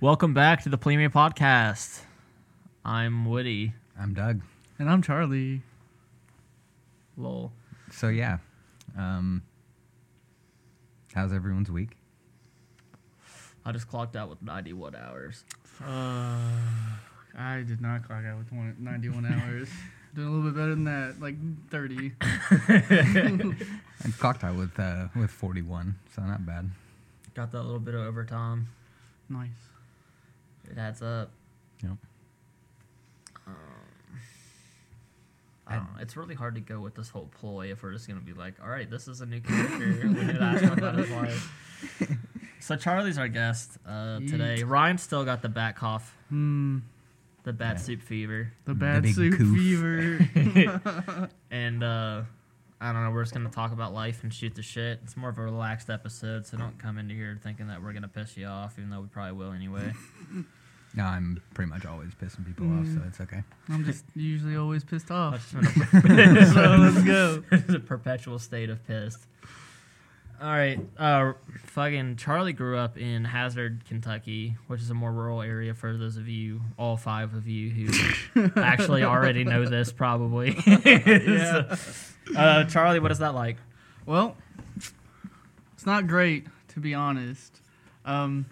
Welcome back to the Polemia Podcast. I'm Woody. I'm Doug. And I'm Charlie. Lol. So yeah, um, how's everyone's week? I just clocked out with 91 hours. Uh, I did not clock out with 20, 91 hours. Doing a little bit better than that, like 30. I clocked out with uh, with 41, so not bad. Got that little bit of overtime. Nice. It adds up. Yep. Um, I don't know. It's really hard to go with this whole ploy if we're just gonna be like, all right, this is a new character. we need to ask him about his life. So Charlie's our guest uh, today. Yeet. Ryan still got the bat cough, Hmm. the bat Yeah. soup fever, The bad big soup coof. fever. and uh, I don't know. We're just gonna talk about life and shoot the shit. It's more of a relaxed episode, so don't come into here thinking that we're gonna piss you off, even though we probably will anyway. No, I'm pretty much always pissing people off, so mm. it's okay. I'm just usually always pissed off. That's just been a- so let's go. it's a perpetual state of pissed. All right, uh, fucking Charlie grew up in Hazard, Kentucky, which is a more rural area for those of you, all five of you who actually already know this, probably. Yeah. uh, Charlie, what is that like? Well, it's not great, to be honest. Um,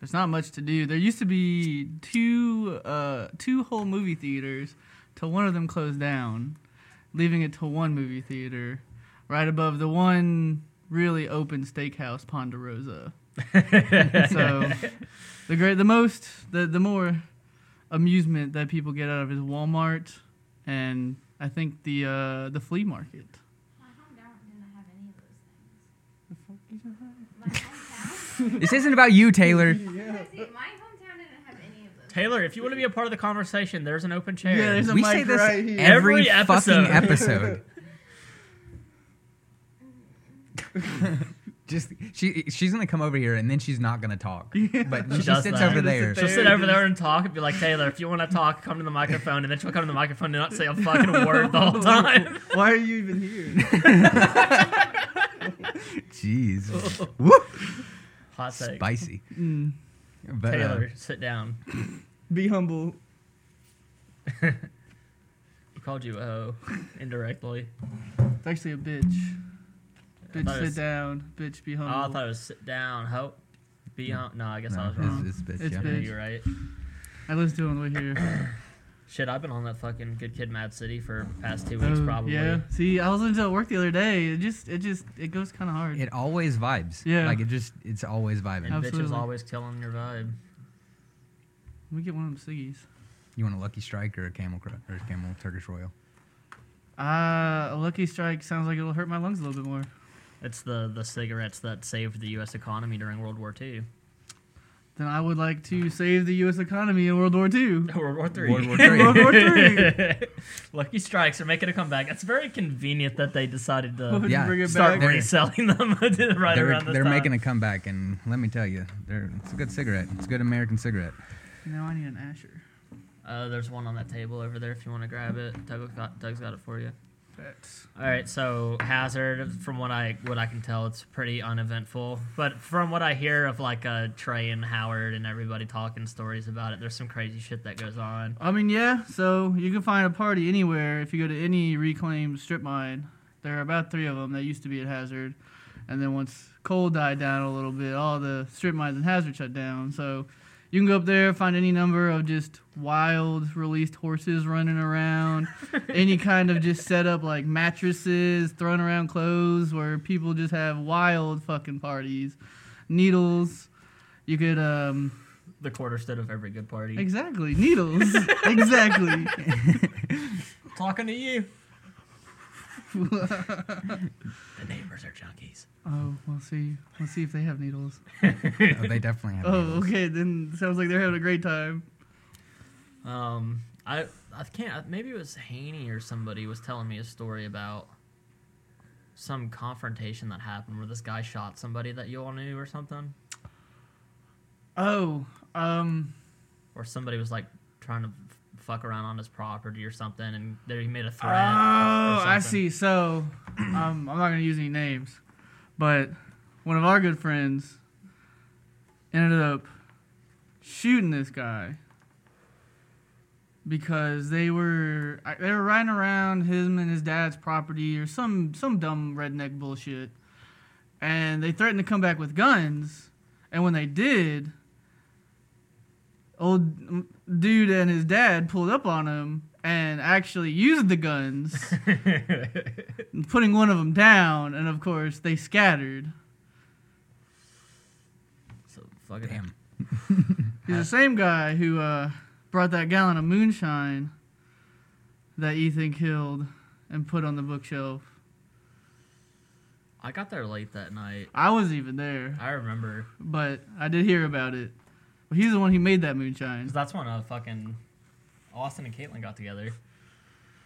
there's not much to do. There used to be two uh, two whole movie theaters, till one of them closed down, leaving it to one movie theater, right above the one really open steakhouse Ponderosa. so the great, the most, the the more amusement that people get out of is Walmart, and I think the uh, the flea market. My hometown didn't have any of those things. My hometown? This isn't about you, Taylor. I see, my hometown didn't have any of those. Taylor, if you want to be a part of the conversation, there's an open chair. Yeah, there's a We mic say this right here. every, Every fucking episode. episode. Just she she's gonna come over here and then she's not gonna talk. But she, does sits that. over She'll there. She'll sit over there and talk and be like, Taylor, if you want to talk, come to the microphone. And then she'll come to the microphone and not say a fucking word the whole time. Why are you even here? Jeez, Woo! Hot take. spicy. Mm, But, uh, Taylor, sit down. be humble. We called you a hoe indirectly. It's actually a bitch. I Bitch, sit down. Bitch, be humble. Oh. I thought it was sit down, Hope. Be on. No, I guess no, I was wrong. it's, it's, bitch, It's yeah. Yeah, bitch. you're right. I listened to him over here. Shit, I've been on that fucking Good Kid, Mad City for the past two weeks, Oh, probably. Yeah. See, I was listening to it at work the other day. It just, it just, it goes kind of hard. It always vibes. Yeah. like it just it's always vibing. And bitches Absolutely. always killing your vibe. Let me get one of them ciggies. You want a Lucky Strike or a Camel Cru- or a Camel Turkish Royal? Uh, a lucky strike sounds like it'll hurt my lungs a little bit more. It's the the cigarettes that saved the U.S. economy during World War II. Then I would like to save the U.S. economy in World War II. World War Three. World War Three. World War Three. Lucky Strikes are making a comeback. It's very convenient that they decided to Yeah. bring it start back? They're- reselling them right they're around this they're time. making a comeback, and let me tell you, they're, it's a good cigarette. It's a good American cigarette. Now I need an Asher. Uh, there's one on that table over there if you want to grab it. Doug got, Doug's got it for you. That's All right, so Hazard, from what I what I can tell, it's pretty uneventful. But from what I hear of like uh, Trey and Howard and everybody talking stories about it, there's some crazy shit that goes on. I mean, yeah. So you can find a party anywhere if you go to any reclaimed strip mine. There are about three of them that used to be at Hazard, and then once coal died down a little bit, all the strip mines in Hazard shut down. So you can go up there, find any number of just wild released horses running around, any kind of just setup like mattresses, throwing around clothes, where people just have wild fucking parties, needles. You could um The cornerstone of every good party. exactly needles exactly. Talking to you. The neighbors are junkies. Oh, we'll see. We'll see if they have needles. Oh, they definitely have. Oh, needles. okay. Then sounds like they're having a great time. Um, I I can't. Maybe it was Haney or somebody was telling me a story about some confrontation that happened where this guy shot somebody that you all knew or something, Oh, um, or somebody was like trying to f- fuck around on his property or something, and there he made a oh, threat. or I see. So, um, I'm not gonna use any names, but one of our good friends ended up shooting this guy because they were they were riding around him and his dad's property or some some dumb redneck bullshit, and they threatened to come back with guns, and when they did, old dude and his dad pulled up on him and actually used the guns, putting one of them down, and of course they scattered. so fucking Damn. He's the same guy who uh, brought that gallon of moonshine that Ethan killed and put on the bookshelf. I got there late that night. I wasn't even there, I remember. but I did hear about it. But he's the one who made that moonshine. 'Cause that's when uh, fucking Austin and Caitlin got together.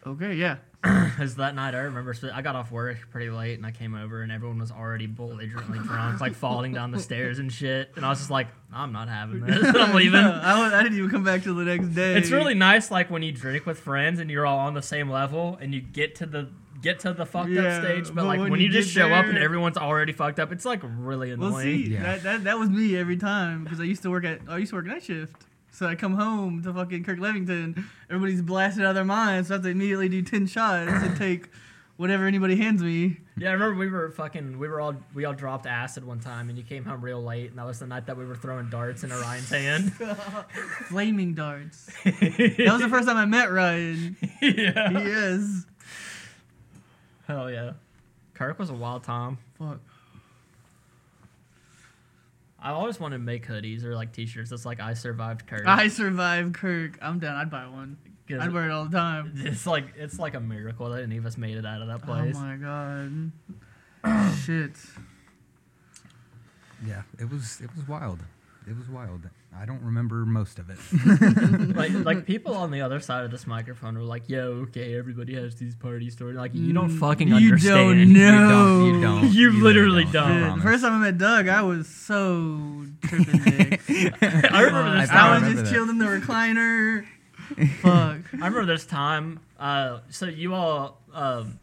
Okay, yeah. Because that night I remember sp- I got off work pretty late and I came over and everyone was already belligerently drunk, like falling down the stairs and shit. And I was just like, I'm not having this. I'm leaving. I, was, I didn't even come back till the next day. It's really nice, like when you drink with friends and you're all on the same level and you get to the get to the fucked Yeah, up stage, but, but like when when, you you, just get show up and everyone's already fucked up, it's like really annoying. Well, see, Yeah. that, that that was me every time because I used to work at I used to work night shift. So I come home to fucking Kirklevington. Everybody's blasted out of their minds. So I have to immediately do ten shots and take whatever anybody hands me. Yeah, I remember we were fucking we were all we all dropped acid one time and you came home real late and that was the night that we were throwing darts in Orion's hand. Flaming darts. That was the first time I met Ryan. yeah. Yes. Hell yeah. Kirk was a wild time. Fuck. I always wanted to make hoodies or like t-shirts that's like I survived Kirk. I survived Kirk. I'm down. I'd buy one. I'd wear it all the time. it's like it's like a miracle that any of us made it out of that oh place. Oh my god. Shit. Yeah, it was it was wild. It was wild. I don't remember most of it. like like people on the other side of this microphone were like, "Yo, okay, everybody has these party stories." Like you don't Mm, fucking you understand. don't You know. don't. You don't. You really literally I don't. Dude, the first time I met Doug, I was so tripping. I remember this I I was just that. chilled in the recliner. Fuck. I remember this time. Uh, so you all, um,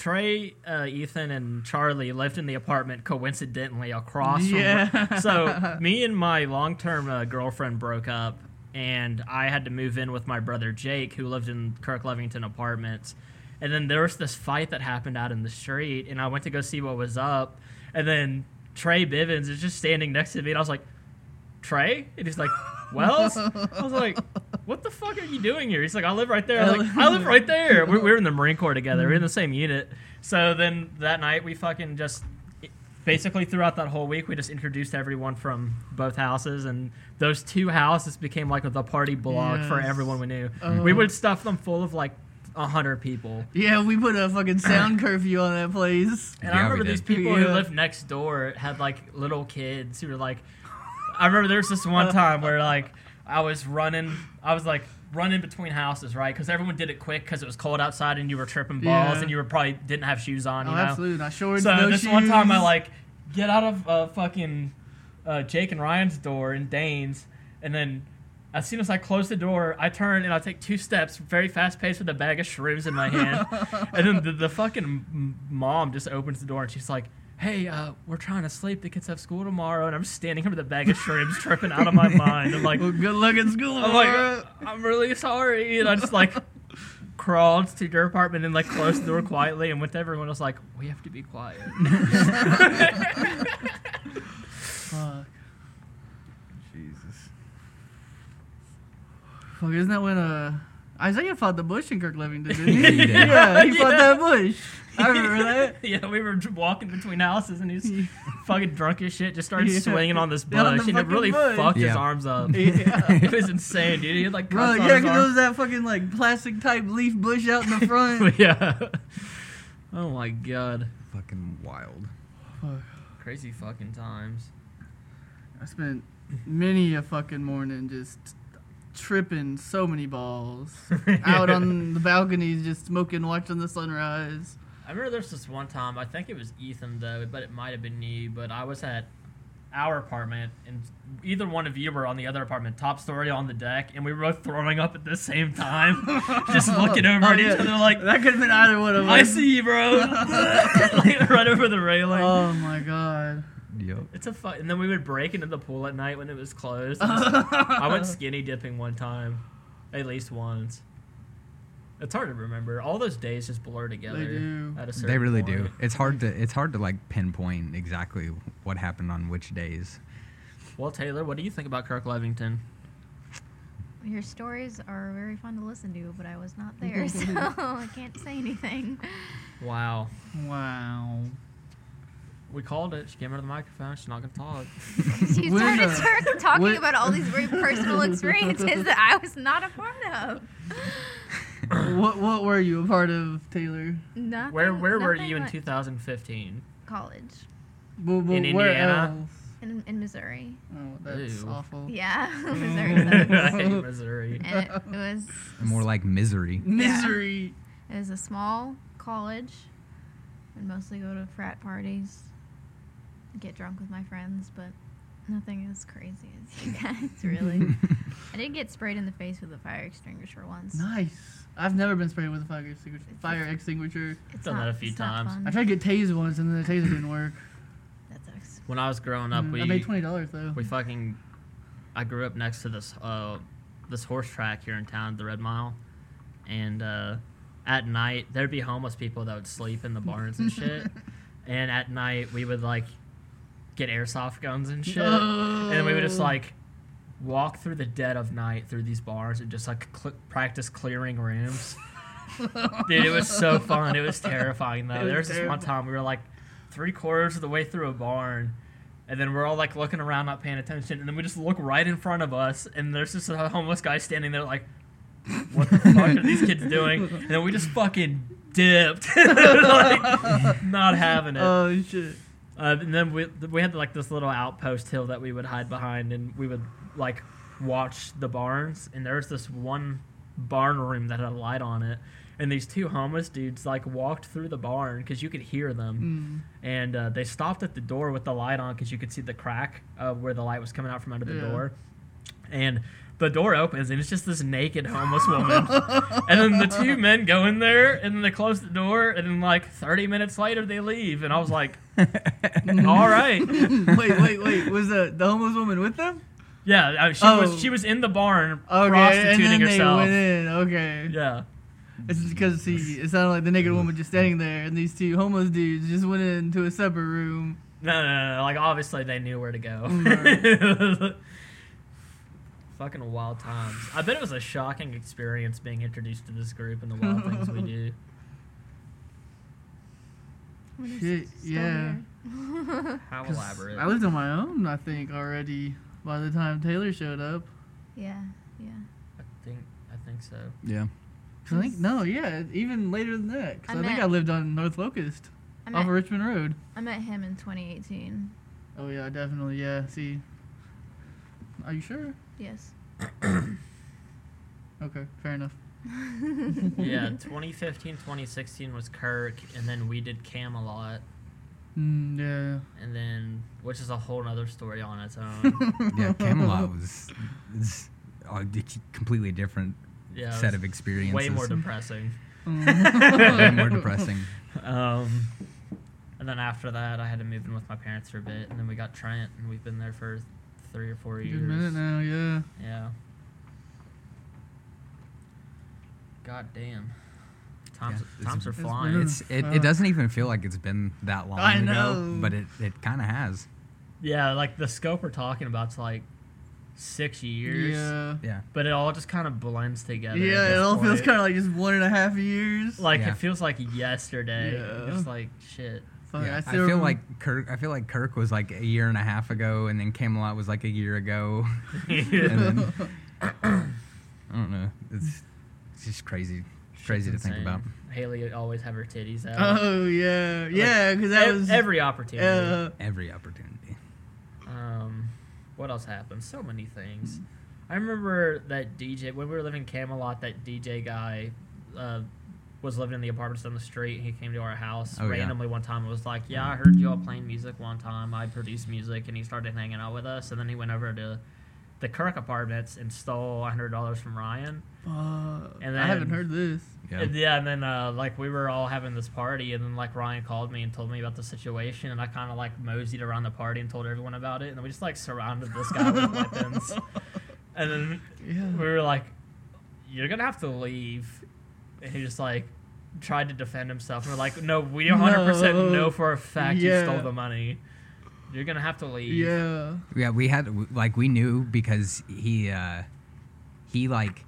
Trey, uh, Ethan, and Charlie lived in the apartment coincidentally across Yeah. from. So me and my long-term uh, girlfriend broke up, and I had to move in with my brother Jake, who lived in Kirklevington Apartments. And then there was this fight that happened out in the street, and I went to go see what was up, and then Trey Bivens is just standing next to me, and I was like, Trey? And he's like, Wells? I was like, what the fuck are you doing here? He's like, I live right there. I was like, I live right there. We, we were in the Marine Corps together. We are in the same unit. So then that night, we fucking just basically throughout that whole week, we just introduced everyone from both houses, and those two houses became like the party block for everyone we knew. Oh. We would stuff them full of like a hundred people. Yeah, we put a fucking sound curfew on that place. And Yeah, I remember these people who lived next door had like little kids who were like, I remember there was this one time where like I was running, I was like running between houses, right? Because everyone did it quick because it was cold outside and you were tripping balls Yeah. and you were probably didn't have shoes on, you Oh, know. absolutely. Not shorts, So no this one time I like get out of uh, fucking uh, Jake and Ryan's door in Danes, and then as soon as I close the door, I turn and I take two steps, very fast paced, with a bag of shrooms in my hand, and then the, the fucking mom just opens the door and she's like. Hey, uh, we're trying to sleep. The kids have school tomorrow, and I'm standing here with a bag of shrooms, tripping out of my mind. I'm like, Well, good luck in school. I'm like, I'm really sorry, and I just like crawled to your apartment and like closed the door quietly, and went to everyone. I was like, we have to be quiet. Fuck. Jesus. Fuck, isn't that when uh Isaiah fought the bush in Kirklevington, didn't he? He did. yeah, he fought Yeah. that bush. I remember that. yeah, we were walking between houses, and he was fucking drunk as shit. Just started Yeah. swinging on this bush, Yeah, on and it really bush. fucked his arms up. Yeah. it was insane, dude. He had like Bro, cuts on yeah, because it was that fucking like plastic type leaf bush out in the front. yeah. Oh my god, Fucking wild. crazy fucking times. I spent many a fucking morning just tripping so many balls out on the balconies, just smoking, watching the sunrise. I remember there's this one time, I think it was Ethan though, but it might have been you, but I was at our apartment and either one of you were on the other apartment, top story on the deck, and we were both throwing up at the same time. just looking over Oh, at yeah. each other like, That could have been either one of us. I see you, bro. like, right over the railing. Oh my god. Yep. It's a fun, and then we would break into the pool at night when it was closed. I went skinny dipping one time, at least once. It's hard to remember. All those days just blur together. They do. At a certain They really point. do. It's hard to it's hard to like pinpoint exactly what happened on which days. Well, Taylor, what do you think about Kirklevington? Your stories are very fun to listen to, but I was not there, so I can't say anything. Wow, Wow. We called it. She came out of the microphone. She's not gonna talk. She What started is a- tar- talking what- about all these very personal experiences that I was not a part of. what what were you a part of, Taylor? Nothing, Where where were you in 2015? college Well, well, In where Indiana? else? in, in Missouri? Oh, that's Ew. awful. Yeah. Missouri. I hate Missouri. and it, it was More like misery. Misery. it was a small college. I'd mostly go to frat parties, get drunk with my friends, but nothing as crazy as you guys. Really, I did get sprayed in the face with a fire extinguisher once. Nice. I've never been sprayed with a fire extinguisher. It's- Fire extinguisher. It's Done not, that a few times. I tried to get tased once, and then the taser didn't work. That sucks. When I was growing up, Mm, we I made twenty dollars though. we fucking I grew up next to this uh this horse track here in town, the Red Mile, and uh, at night there'd be homeless people that would sleep in the barns and shit. and at night we would like get airsoft guns and shit, and we would just like walk through the dead of night through these bars and just like cl- practice clearing rooms. Dude, it was so fun. It was terrifying though. Was There was this one time we were like three quarters of the way through a barn, and then we're all like looking around, not paying attention, and then we just look right in front of us, and there's just a homeless guy standing there like, "What the fuck are these kids doing?" And then we just fucking dipped, like, not having it. Oh shit. Uh, and then we we had like this little outpost hill that we would hide behind, and we would like watch the barns. And there was this one barn room that had a light on it, and these two homeless dudes like walked through the barn because you could hear them, Mm. and uh, they stopped at the door with the light on because you could see the crack of where the light was coming out from under the Yeah. door, and. The door opens and it's just this naked homeless woman. and then the two men go in there and then they close the door and then like 30 minutes later they leave. And I was like, all right. wait, wait, wait. Was the the homeless woman with them? Yeah, uh, she Oh. was she was in the barn Okay, and prostituting then they herself. went in. Okay. Yeah. It's because see, it sounded like the naked woman just standing there, and these two homeless dudes just went into a separate room. No, no, no, no. Like obviously they knew where to go. Right. Fucking wild times. I bet it was a shocking experience being introduced to this group and the wild things we do. Shit, yeah. here. How 'Cause elaborate. I lived on my own, I think, already by the time Taylor showed up. yeah, yeah. I think I think so. yeah. 'Cause I think no, yeah, even later than that. 'Cause I I, think I lived on North Locust I off of Richmond Road. I met him in 2018. Oh yeah, definitely. Yeah. See. Are you sure? Yes. Okay, fair enough. Yeah, 2015, 2016 was Kirk, and then we did Camelot, Mm, yeah. and then which is a whole other story on its own. Yeah, Camelot was is a completely different Yeah, set of experiences. way more depressing. Mm. way more depressing. Um, and then after that, I had to move in with my parents for a bit, and then we got Trent, and we've been there for three or four years. Good minute now. Yeah. Yeah. God damn. Times, Yeah, times are it's- it's flying. It's it, it doesn't even feel like it's been that long I ago, know. but it, it kind of has. yeah, like the scope we're talking about's like six years. Yeah. Yeah. But it all just kind of blends together. Yeah, it this all feels kind of like just one and a half years. like Yeah. it feels like yesterday. Yeah. Just like shit. Fuck, yeah. I, still feel remember- like Kirk. I feel like Kirk was like a year and a half ago, and then Camelot was like a year ago. then I don't know. It's it's just crazy, crazy to Shit's think about. Haley would always have her titties out. Oh yeah, yeah, because that Ev- was every opportunity. Uh, Every opportunity. Um, what else happened? So many things. I remember that DJ when we were living in Camelot. That DJ guy uh, was living in the apartments down the street. He came to our house Oh, yeah. randomly one time and was like, "Yeah, I heard you all playing music one time. I produced music," and he started hanging out with us. And then he went over to the Kirk apartments and stole hundred dollars from Ryan. Fuck. And I haven't heard this. Yeah. And, yeah, and then uh, like we were all having this party, and then like Ryan called me and told me about the situation, and I kind of like moseyed around the party and told everyone about it, and then we just like surrounded this guy with weapons, and then Yeah. we were like, "You're gonna have to leave," and he just like tried to defend himself, and we're like, "No, we 100 percent No. know for a fact you stole the money. You're gonna have to leave." Yeah. Yeah, we had like we knew because he uh he like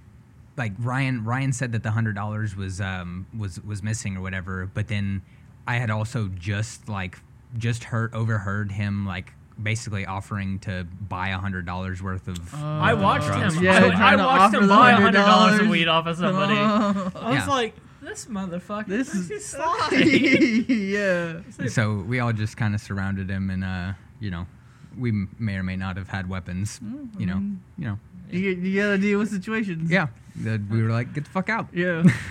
like Ryan Ryan said that the hundred dollars was um was was missing or whatever, but then I had also just like just heard overheard him like basically offering to buy a hundred dollars worth of. Uh, I watched drugs. him. Yeah, I, I watched him the buy hundred dollars of weed off of somebody. I was Yeah. like, "This motherfucker, This this is- is slide." yeah. So we all just kind of surrounded him, and uh, you know, we may or may not have had weapons. Mm, I You know, you know, You, get- you gotta deal with situations. yeah. that we were like, get the fuck out. Yeah.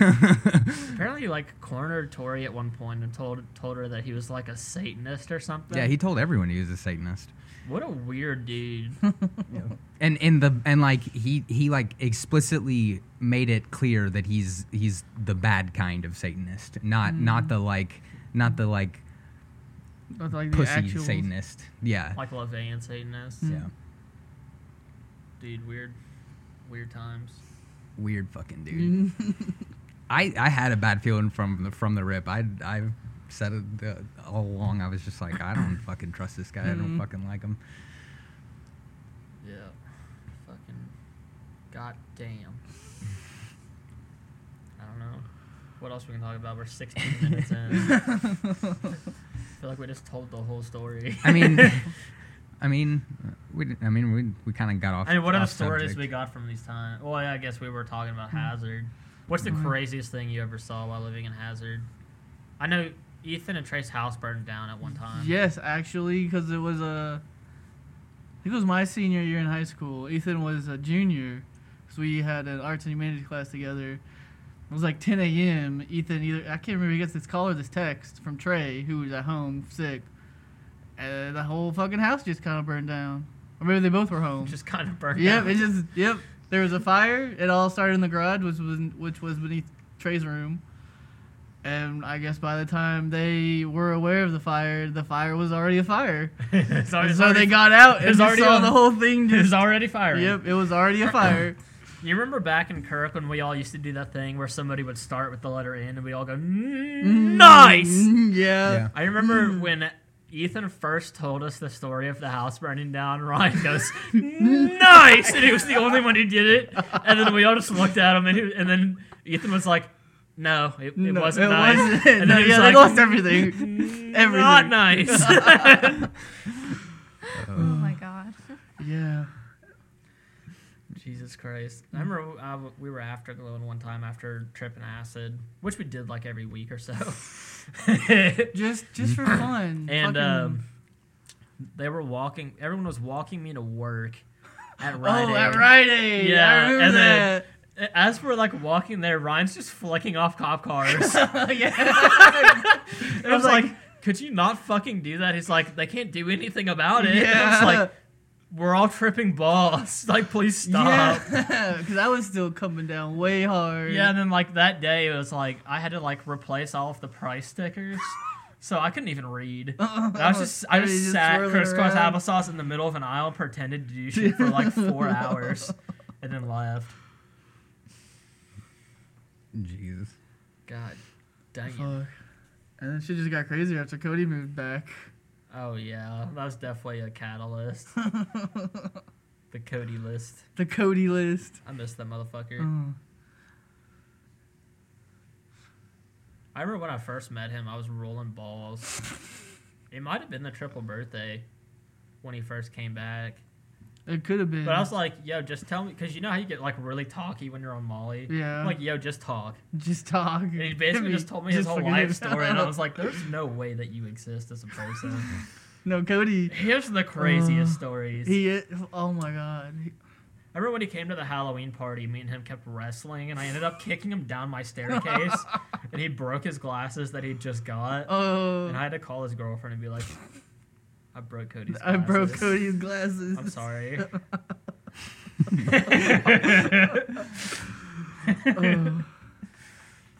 Apparently, like cornered Tori at one point and told told her that he was like a Satanist or something. yeah, he told everyone he was a Satanist. what a weird dude. and and the and like he he like explicitly made it clear that he's he's the bad kind of satanist not not the like not the like That's like the actual. satanist yeah like LaVeyan Satanist. Mm. Yeah Dude, weird, weird times. weird fucking dude i i had a bad feeling from the from the rip i i said it uh, all along i was just like i don't fucking trust this guy i don't Mhm. fucking like him Yeah. Fucking. God damn. I don't know. What else we can talk about? We're 16 minutes in. I feel like we just told the whole story. i mean i mean we didn't- i mean we we kind of got off I mean, what other off stories subject. we got from these times? Well, yeah, I guess we were talking about Hmm. Hazard. What's the Mhm. craziest thing you ever saw while living in Hazard? I know Ethan and Trey's house burned down at one time. Yes, actually, because it was a. I think it was my senior year in high school. Ethan was a junior, because we had an arts and humanities class together. It was like 10 a.m. Ethan either I can't remember he gets this call or this text from Trey, who was at home sick, and the whole fucking house just kind of burned down. Or maybe they both were home. Just kind of burned Yep, down. it just yep. There was a fire. It all started in the garage, which was which was beneath Trey's room. And I guess by the time they were aware of the fire, the fire was already a fire. so it's so already- they got out it and was already saw on- the whole thing. It was already firing. yep, it was already a fire. You remember back in Kirk when we all used to do that thing where somebody would start with the letter N and we all go, nice! Mm, yeah. yeah I remember when Ethan first told us the story of the house burning down. Ryan goes, "Nice!" and he was the only one who did it. And then we all just looked at him, and, he, and then Ethan was like, "No, it, it No, wasn't it nice." wasn't. And No, then he yeah, was they lost mm, everything. Not nice. Oh my god. Yeah. Jesus Christ! I remember uh, we were afterglow one time after tripping acid, which we did like every week or so. Just just for fun. and um, they were walking. Everyone was walking me to work at Rite oh, at. Rite Aid. Yeah, and that. then as we're like walking there, Ryan's just flicking off cop cars. yeah. it was like, could you not fucking do that? He's like, they can't do anything about it. Yeah. It's like, we're all tripping balls. Like, please stop. Yeah, because I was still coming down way hard. Yeah, and then like that day, it was like I had to like replace all of the price stickers, so I couldn't even read. Uh-uh. I was just I just, Just sat crisscross around. applesauce in the middle of an aisle, and pretended to do shit for like four hours, and then left. jesus God, dang it. Fuck. And then she just got crazier after Cody moved back. Oh yeah, that was definitely a catalyst. the Cody list. the Cody list. I missed that motherfucker. Oh. I remember when I first met him, I was rolling balls. it might have been the triple birthday when he first came back. It could have been. But I was like, yo, just tell me, because you know how you get like really talky when you're on Molly? Yeah. I'm like, yo, just talk. just talk. And he basically just told me his whole life story, and I was like, there's no way that you exist as a person. no, Cody. Here's the craziest Uh, stories. He. Is, Oh my god. He- I remember when he came to the Halloween party, me and him kept wrestling, and I ended up kicking him down my staircase, and he broke his glasses that he just got. Oh. And I had to call his girlfriend and be like, I broke Cody's Glasses. I broke. Cody's glasses. I'm sorry. Oh.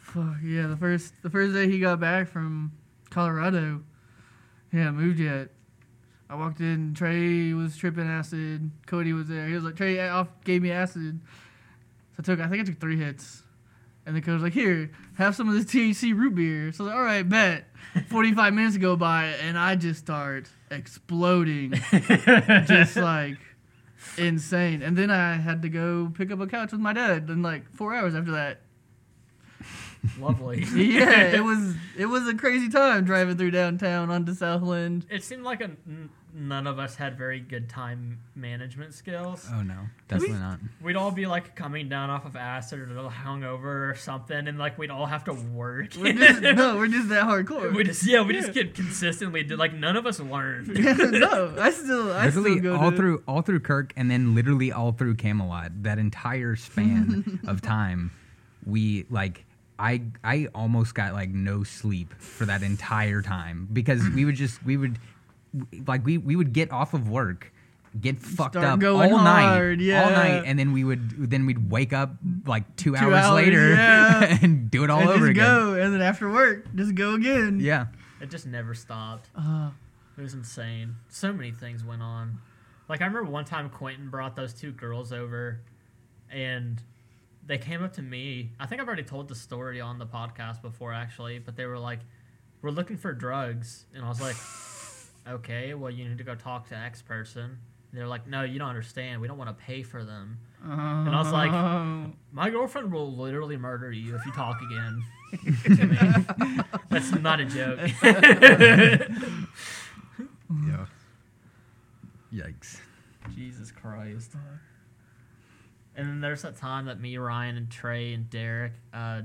fuck yeah! The first the first day he got back from Colorado, he hadn't moved yet. I walked in. Trey was tripping acid. Cody was there. He was like, Trey off gave me acid. So I took. I think I took three hits. And the coach was like, "Here, have some of this THC root beer." So I was like, "All right, bet." Forty-five minutes go by, and I just start exploding, just like insane. And then I had to go pick up a couch with my dad. And like four hours after that, Lovely. yeah, it was it was a crazy time driving through downtown onto Southland. It seemed like a, n- none of us had very good time management skills. Oh no, definitely not. We'd all be like coming down off of acid or a little hungover or something, and like we'd all have to work. We're just, no, we're just that hardcore. we just yeah, we just get consistently do like none of us learned. Yeah, no, I still, I literally still go all to, through all through Kirk and then literally all through Camelot. That entire span of time, we like I I almost got like no sleep for that entire time because we would just we would like we we would get off of work. Get fucked Start up going all hard, night, yeah. all night, and then we would then we'd wake up like two, Two hours, hours, later yeah. and do it all and over just again. go, and then after work, just go again. Yeah, It just never stopped. Uh, It was insane. So many things went on. Like I remember one time Quentin brought those two girls over, and they came up to me. I think I've already told the story on the podcast before, actually. But they were like, "We're looking for drugs," and I was like, "Okay, well you need to go talk to X person." And they're like, "No, you don't understand. We don't want to pay for them." and I was like- My girlfriend will literally murder you if you talk again. That's not a joke. yeah. Yikes. Jesus Christ. And then there's that time that me, Ryan, and Trey and Derek uh,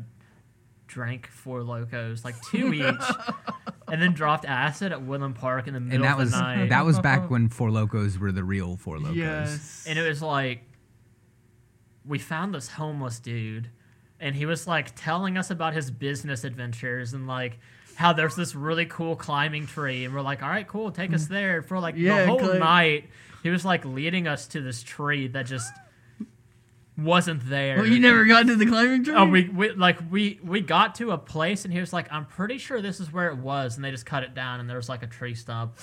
drank four locos, like two each, and then dropped acid at Woodland Park in the middle And that of was night. that was back when Four Locos were the real Four Locos. yes, and it was like, we found this homeless dude, and he was like telling us about his business adventures and like how there's this really cool climbing tree, and we're like, all right, cool, take us mm. there. For like Yeah, the whole climb- night, he was like leading us to this tree that just wasn't there. well, you never got to the climbing oh, tree. Oh, we, we like we we got to a place and he was like, "I'm pretty sure this is where it was," and they just cut it down and there was like a tree stump.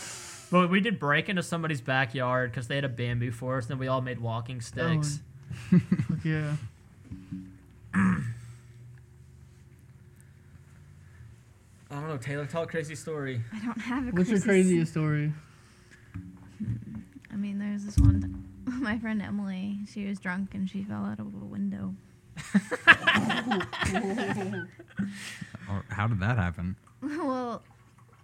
But we did break into somebody's backyard because they had a bamboo forest, and we all made walking oh, sticks. Fuck yeah. I don't know, Taylor. Tell a crazy story. I don't have a What's your craziest story? I mean, there's this one. My friend Emily, she was drunk and she fell out of a window. Or how did that happen? well,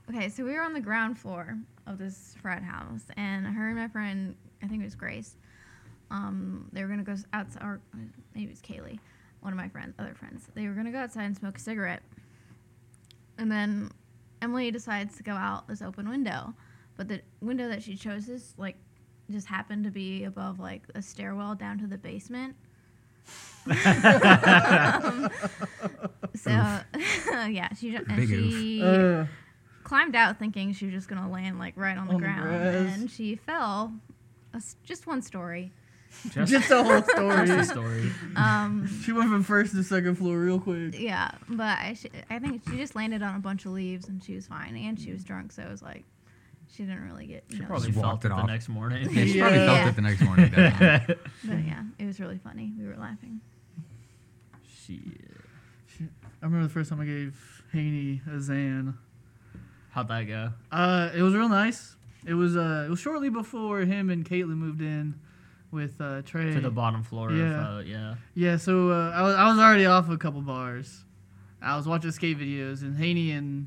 okay, so we were on the ground floor of this frat house, and her and my friend, I think it was Grace, um, they were gonna go outside, or maybe it was Kaylee, one of my friends, other friends. They were gonna go outside and smoke a cigarette, and then Emily decides to go out this open window, but the window that she chose is like just happened to be above like a stairwell down to the basement. Um, so yeah, she ju- and Big she Uh, climbed out thinking she was just gonna land like right on the On the ground, grass. and she fell. That's just one story. Just, just the whole just story. a story. Um, she went from first to second floor real quick. yeah, but I, sh- I think she just landed on a bunch of leaves and she was fine, and she was drunk, so it was like she didn't really get. You She know, probably Just felt walked it it the off. next morning. Yeah, she probably Yeah. felt it the next morning. but yeah, it was really funny. We were laughing. Shit. I remember the first time I gave Haney a Xan. How'd that go? Uh, it was real nice. It was uh, it was shortly before him and Caitlin moved in with uh, Trey. To the bottom floor Yeah. of uh, yeah. Yeah, so uh, I was I was already off a couple bars. I was watching skate videos and Haney and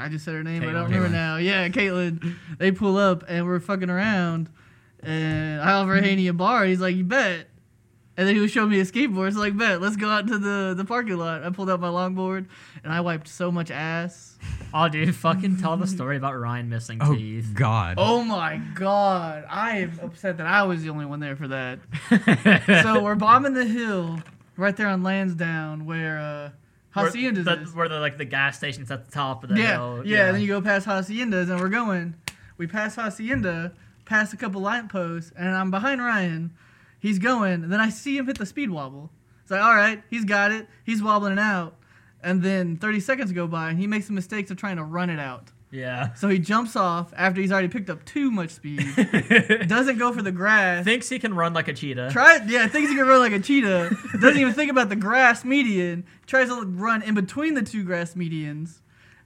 I just said her name, but I don't remember Caitlin. now. Yeah, Caitlin. They pull up and we're fucking around, and I offer Haney a bar. He's like, "You bet." And then he was showing me a skateboard. So like, bet, let's go out to the, the parking lot. I pulled out my longboard and I wiped so much ass. Oh, dude, fucking tell the story about Ryan missing oh teeth. God. Oh my god, I am upset that I was the only one there for that. so we're bombing the hill right there on Lansdowne where uh, Haciendas where, the, where the like the gas station's at the top of the Yeah, hill. yeah, yeah. Then you go past Haciendas and we're going. We pass Hacienda, past a couple lamp posts, and I'm behind Ryan. He's going, and then I see him hit the speed wobble. It's like, all right, he's got it. He's wobbling it out. And then 30 seconds go by, and he makes the mistakes of trying to run it out. Yeah. So he jumps off after he's already picked up too much speed. Doesn't go for the grass. Thinks he can run like a cheetah. Try yeah, thinks he can run like a cheetah. Doesn't even think about the grass median. Tries to run in between the two grass medians.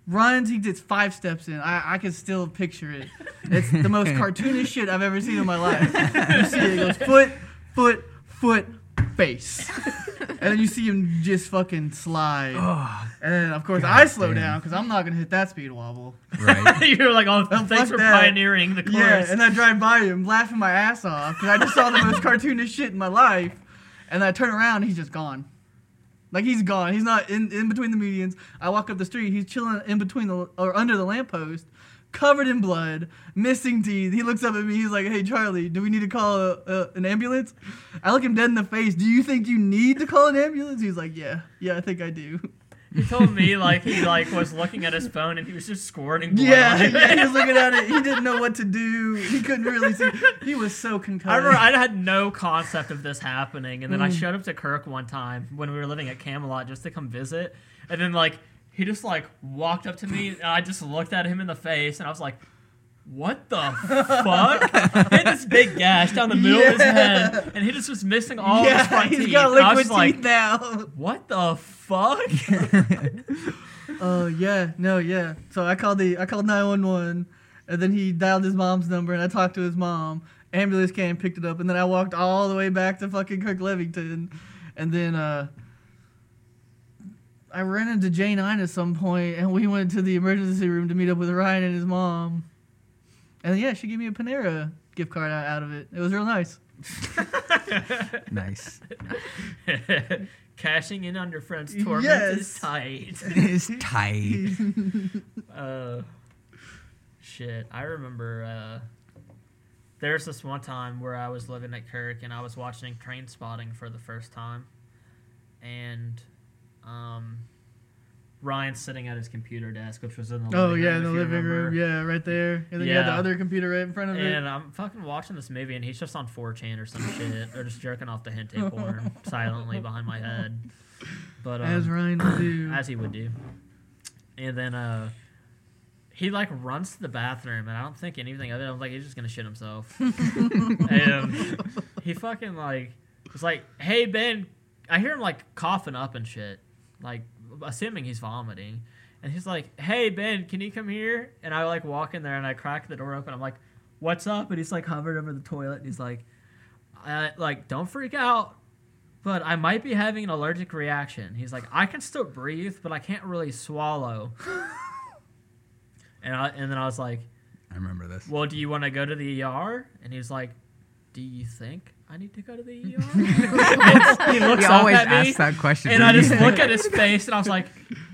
Runs, he gets five steps in. I, I can still picture it. It's the most cartoonish shit I've ever seen in my life. You see it, it goes foot, foot, foot, face. And then you see him just fucking slide. And then, of course, I slow damn. down because I'm not going to hit that speed wobble. Right. You're like, oh, Oh, thanks for that. pioneering the course. Yeah, and I drive by him, laughing my ass off because I just saw the most cartoonish shit in my life. And then I turn around, and he's just gone. Like he's gone. He's not in, in between the medians. I walk up the street. He's chilling in between the or under the lamppost, covered in blood, missing teeth. He looks up at me. He's like, "Hey Charlie, do we need to call a, a, an ambulance?" I look him dead in the face. Do you think you need to call an ambulance? He's like, "Yeah, yeah, I think I do." He told me like he like was looking at his phone and he was just squirting blood. Yeah, yeah, he was looking at it. He didn't know what to do. He couldn't really see. He was so concussed. I remember I had no concept of this happening, and then I Mm. showed up to Kirk one time when we were living at Camelot just to come visit, and then like he just like walked up to me, and I just looked at him in the face, and I was like, "What the fuck?" he had this big gash down the middle of his head, and he just was missing all of his yeah, front he's teeth. got and I was liquid just like, now. "What the fuck?" Oh yeah, no, yeah. So I called the I called nine one one, and then he dialed his mom's number, and I talked to his mom. Ambulance came, picked it up, and then I walked all the way back to fucking Kirklevington, and then uh, I ran into Jane nine at some point, and we went to the emergency room to meet up with Ryan and his mom, and yeah, she gave me a Panera gift card out, out of it. It was real nice. nice. Cashing in on your friend's torment is tight. It's tight. Uh, shit. I remember uh, there's this one time where I was living at Kirk and I was watching Trainspotting for the first time, and um, Ryan's sitting at his computer desk, which was in the Oh living yeah, room, in the living room, yeah, right there, and then you had the other computer right in front of it. And I'm fucking watching this movie, and he's just on 4chan or some shit, or just jerking off the hentai porn silently behind my head. But um, As Ryan would do. as he would do. And then uh he like runs to the bathroom and I don't think anything of it. I'm like, he's just gonna shit himself. and he fucking like was like, Hey Ben I hear him like coughing up and shit. Like assuming he's vomiting. And he's like, Hey Ben, can you come here? And I like walk in there and I crack the door open. I'm like, What's up? And he's like hovered over the toilet and he's like uh, like, don't freak out but I might be having an allergic reaction. He's like, I can still breathe, but I can't really swallow. and I, and then I was like, I remember this. Well, do you want to go to the ER? And he's like, Do you think I need to go to the ER? He looks He always at me, asks that question. and I just think? look at his face, and I was like,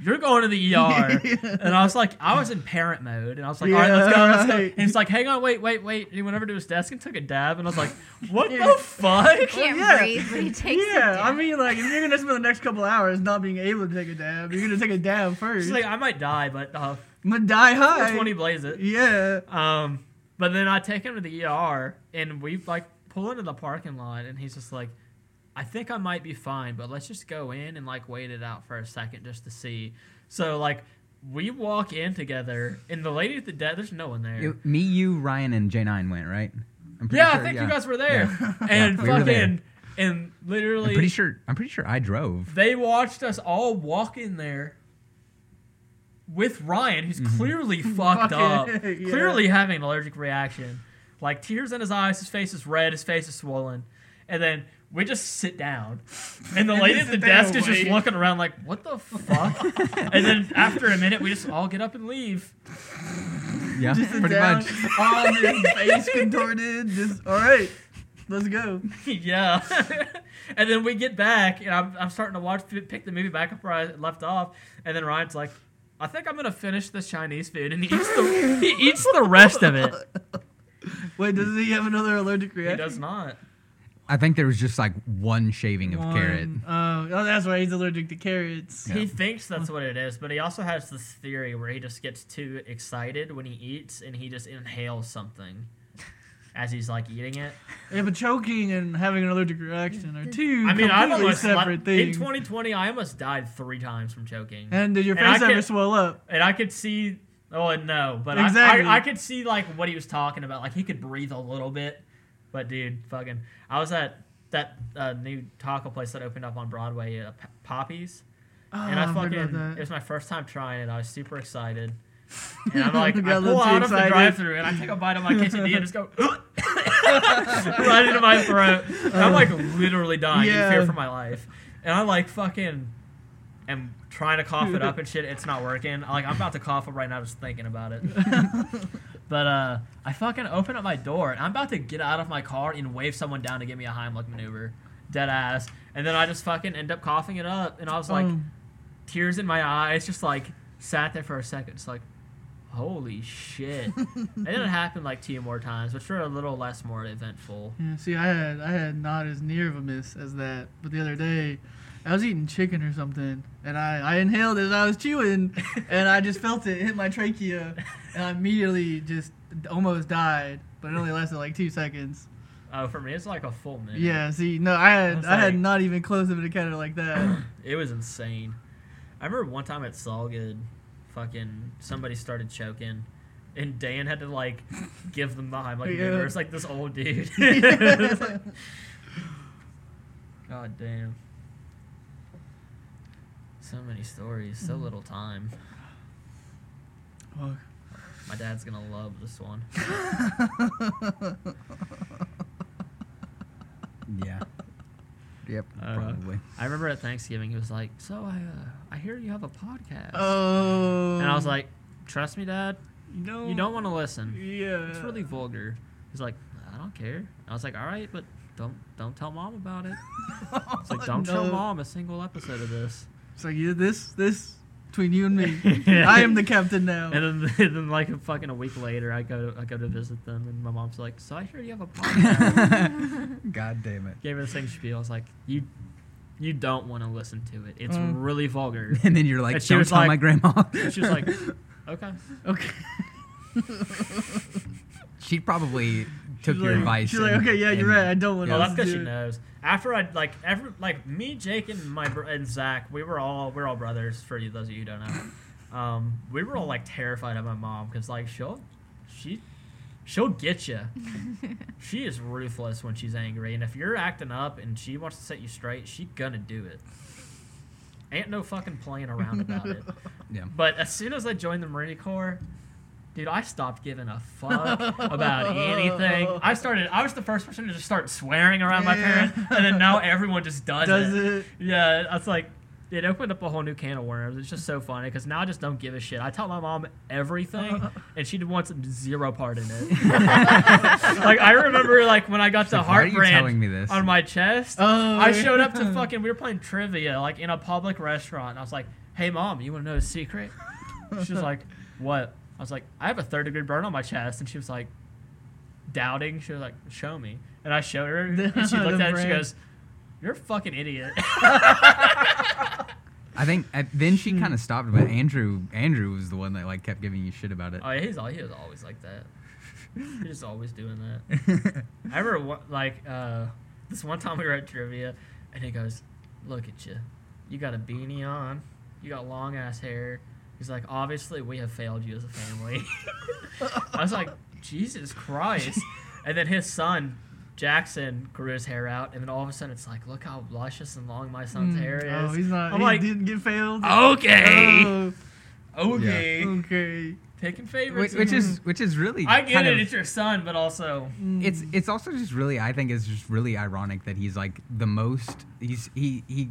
"You're going to the ER." And I was like, I was in parent mode, and I was like, "All right, let's go, let's go." And he's like, "Hang on, wait, wait, wait." And he went over to his desk and took a dab, and I was like, "What the fuck?" Can't yeah. breathe, but he takes it Yeah, I mean, like, if you're gonna spend the next couple hours not being able to take a dab, you're gonna take a dab first. She's like, I might die, but uh, I'm gonna die high. 420 blaze it. Yeah. Um, but then I take him to the ER, and we like pull into the parking lot, and he's just like, I think I might be fine, but let's just go in and like wait it out for a second just to see. So like we walk in together, and the lady at the desk, there's no one there. You- me, you, Ryan, and J9 went, right? I'm yeah, sure, I think yeah. you guys were there, Yeah. and Yeah, we were there. fucking, and literally, I'm pretty sure. I'm pretty sure I drove. they watched us all walk in there with Ryan, who's mm-hmm. clearly fucked up, yeah. clearly having an allergic reaction, like tears in his eyes, his face is red, his face is swollen, and then we just sit down, and the lady at the desk is just looking around like, "What the fuck?" and then after a minute, we just all get up and leave. Yeah, Just pretty down, much. All his face contorted. Just all right. Let's go. yeah. and then we get back, and I'm, I'm starting to watch, pick the movie back up where I left off, and then Ryan's like, I think I'm gonna finish this Chinese food, and he eats the he eats the rest of it. Wait, does he have another allergic reaction? He does not. I think there was just like one shaving of One- carrot. Oh, oh, that's why he's allergic to carrots. Yeah. He thinks that's what it is, but he also has this theory where he just gets too excited when he eats, and he just inhales something. as he's like eating it. Yeah, but choking and having an allergic reaction are two I mean, I've completely almost separate li- in things. 2020. I almost died three times from choking, and did your And I face ever can- swell up? and I could see. Oh no, but Exactly. I, I I could see like what he was talking about. Like he could breathe a little bit, but dude, fucking. I was at that uh, new taco place that opened up on Broadway, uh, P- Poppies. and I Oh, fucking it was my first time trying it. I was super excited. And I'm like, I pull out of the drive-through and I take a bite of my quesadilla and just go right into my throat. And I'm like literally dying Yeah. in fear for my life. And I like fucking am trying to cough it up and shit. It's not working. Like I'm about to cough up right now just thinking about it. But uh, I fucking open up my door and I'm about to get out of my car and wave someone down to give me a Heimlich maneuver, dead ass. And then I just fucking end up coughing it up, and I was like, Um, tears in my eyes, just like sat there for a second, just like, holy shit. and then it happened like two more times, which were a little less more eventful. Yeah, see, I had I had not as near of a miss as that, but the other day, I was eating chicken or something, and I, I inhaled as I was chewing, and I just felt it hit my trachea, and I immediately just almost died, but it only lasted like two seconds. Oh, for me, it's like a full minute. Yeah, see, no, I had It's I had not even close of an encounter like that. It was insane. I remember one time at Solgood, fucking somebody started choking, and Dan had to like give them the Heimlich Yeah. maneuver. It's like this old dude. God damn. So many stories, so little time. Fuck. My dad's gonna love this one. Yeah. Yep. Uh, probably. I remember at Thanksgiving, he was like, "So I, uh, I hear you have a podcast," Oh. and I was like, "Trust me, Dad, you don't, you don't want to listen. Yeah. It's really vulgar." He's like, "I don't care." I was like, "All right, but don't don't tell mom about it." It's like, "Don't show mom a single episode of this." It's like yeah, this this between you and me. Yeah. I am the captain now. And then, and then like a fucking a week later, I go I go to visit them, and my mom's like, "So I hear you have a podcast." God damn it. Gave her the same spiel. I was like, "You." You don't want to listen to it. It's Mm. really vulgar. And then you're like, And she don't was tell like- my grandma. She was like, "Okay." okay. she probably took She's your like- advice. She's like, okay, yeah, you're right. I don't want to. Well, that's because she knows. After I like every like me, Jake, and my br- and Zach, we were all we're all brothers. For you, those of you who don't know, um, we were all like terrified of my mom because like she'll she she'll get you. she is ruthless when she's angry, and if you're acting up and she wants to set you straight, she gonna do it. Ain't no fucking playing around about it. Yeah. But as soon as I joined the Marine Corps, dude, I stopped giving a fuck about anything. I started. I was the first person to just start swearing around my Yeah. parents, and then now everyone just does, Does it. it? Yeah, it's like it opened up a whole new can of worms. It's just so funny because now I just don't give a shit. I tell my mom everything, and she wants zero part in it. like I remember, like when I got the Like, why are you heart telling me brand this? on my chest. Oh, I showed up to fucking. We were playing trivia like in a public restaurant. And I was like, "Hey, mom, you want to know a secret?" She's like, "What?" I was like, "I have a third degree burn on my chest," and she was like, doubting. She was like, "Show me," and I showed her, and she looked at it. and She goes, "You're a fucking idiot." I think uh, then she Hmm. kind of stopped, but Andrew Andrew was the one that like kept giving you shit about it. oh, yeah, he's al- he was always like that. He's just always doing that. I remember one, like uh, this one time we were at trivia, and he goes, "Look at you, you got a beanie on, you got long ass hair." He's like, "Obviously, we have failed you as a family." I was like, "Jesus Christ!" And then his son Jackson grew his hair out, and then all of a sudden it's like, "Look how luscious and long my son's Mm. hair is." Oh, he's not. I'm he like, didn't get failed. "Okay, Oh, okay, okay. picking which, favorites." which is which is really I get kind it, of- it's your son, but also Mm. it's it's also just really I think it's just really ironic that he's like the most he's he he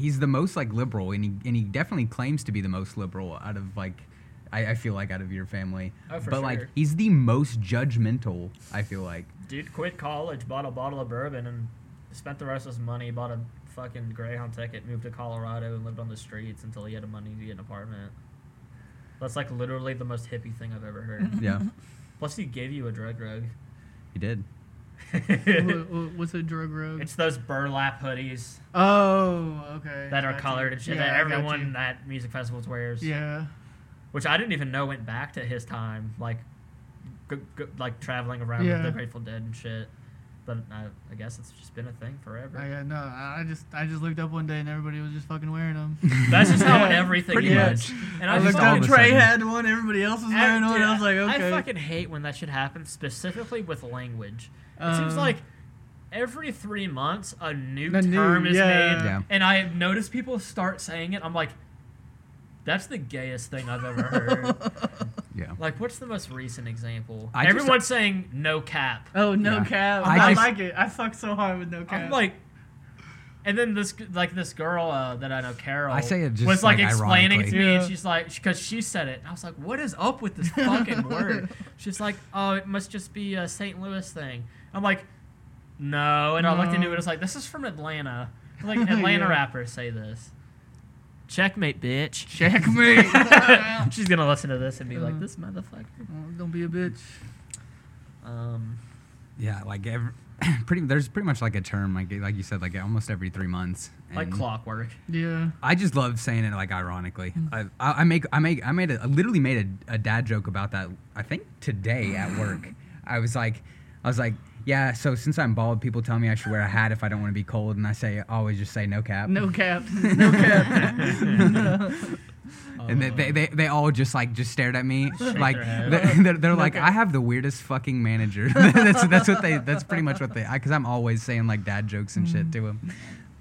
he's the most like liberal and he and he definitely claims to be the most liberal out of like I, I feel like out of your family. Oh, for but like he's the most judgmental, I feel like. Dude quit college, bought a bottle of bourbon, and spent the rest of his money, bought a fucking Greyhound ticket, moved to Colorado, and lived on the streets until he had the money to get an apartment. That's like literally the most hippie thing I've ever heard. Yeah, Plus, he gave you a drug rug. he did. Wha- wha- What's a drug rogue? it's those burlap hoodies oh, okay. that are Got you. colored and shit Yeah, that I got everyone at music festivals wears. Yeah. Which I didn't even know went back to his time. Like, g- g- like traveling around Yeah. with the Grateful Dead and shit. But I, I guess it's just been a thing forever. I uh, no, I I just I just looked up one day and everybody was just fucking wearing them. That's just how Yeah, everything pretty is. much. And I I, looked just all up, of Trey had one, everybody else was wearing one. I was like, okay. I fucking hate when that should happen, specifically with language. It seems Um, like every three months a new A new- term is yeah. made, Yeah. and I have noticed people start saying it. I'm like, that's the gayest thing I've ever heard. Yeah. like, what's the most recent example? I just- Everyone's saying no cap. Oh no Yeah. cap! I I, just- like it. I fuck so hard with no cap. I'm like, and then this like this girl uh, that I know, Carol, I say it just, was like, like, explaining it to ironically. me, and she's like, because she said it, and I was like, what is up with this fucking word? She's like, oh, it must just be a St. Louis thing. I'm like, no, and I looked into it. No. It's like this is from Atlanta. Like Atlanta Yeah. rappers say this. Checkmate, bitch. checkmate. She's gonna listen to this and be like, Uh. this motherfucker. Oh, don't be a bitch. Um, Yeah, like every, pretty. There's pretty much like a term, like like you said, like almost every three months. like clockwork. Yeah. I just love saying it like ironically. Mm. I, I, I make I make I made a I literally made a, a dad joke about that. I think today at work. I was like, I was like, yeah. So since I'm bald, people tell me I should wear a hat if I don't want to be cold, and I say I always just say no cap. No cap. No cap. And they, they, they, they all just like just stared at me like they're, they're, they're like I have the weirdest fucking manager. that's that's what they that's pretty much what they because I'm always saying like dad jokes and shit mm-hmm. to them.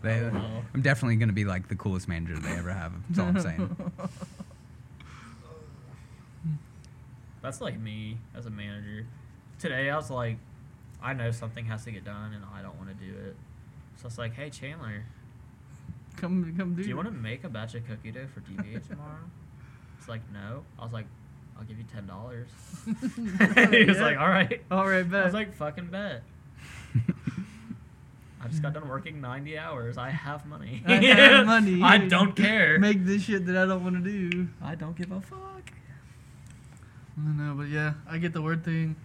They, Oh, no. I'm definitely gonna be like the coolest manager they ever have. That's all I'm saying. That's like me as a manager. Today I was like, I know something has to get done and I don't want to do it. So it's like, hey Chandler, come come do. do you want to make a batch of cookie dough for DBH tomorrow? It's like, no. I was like, I'll give you ten dollars. he was Yeah. like, all right. All right, bet. I was like, fucking bet. I just got done working 90 hours. I have money. I have money. I don't care. Make this shit that I don't want to do. I don't give a fuck. I don't know, but yeah, I get the word thing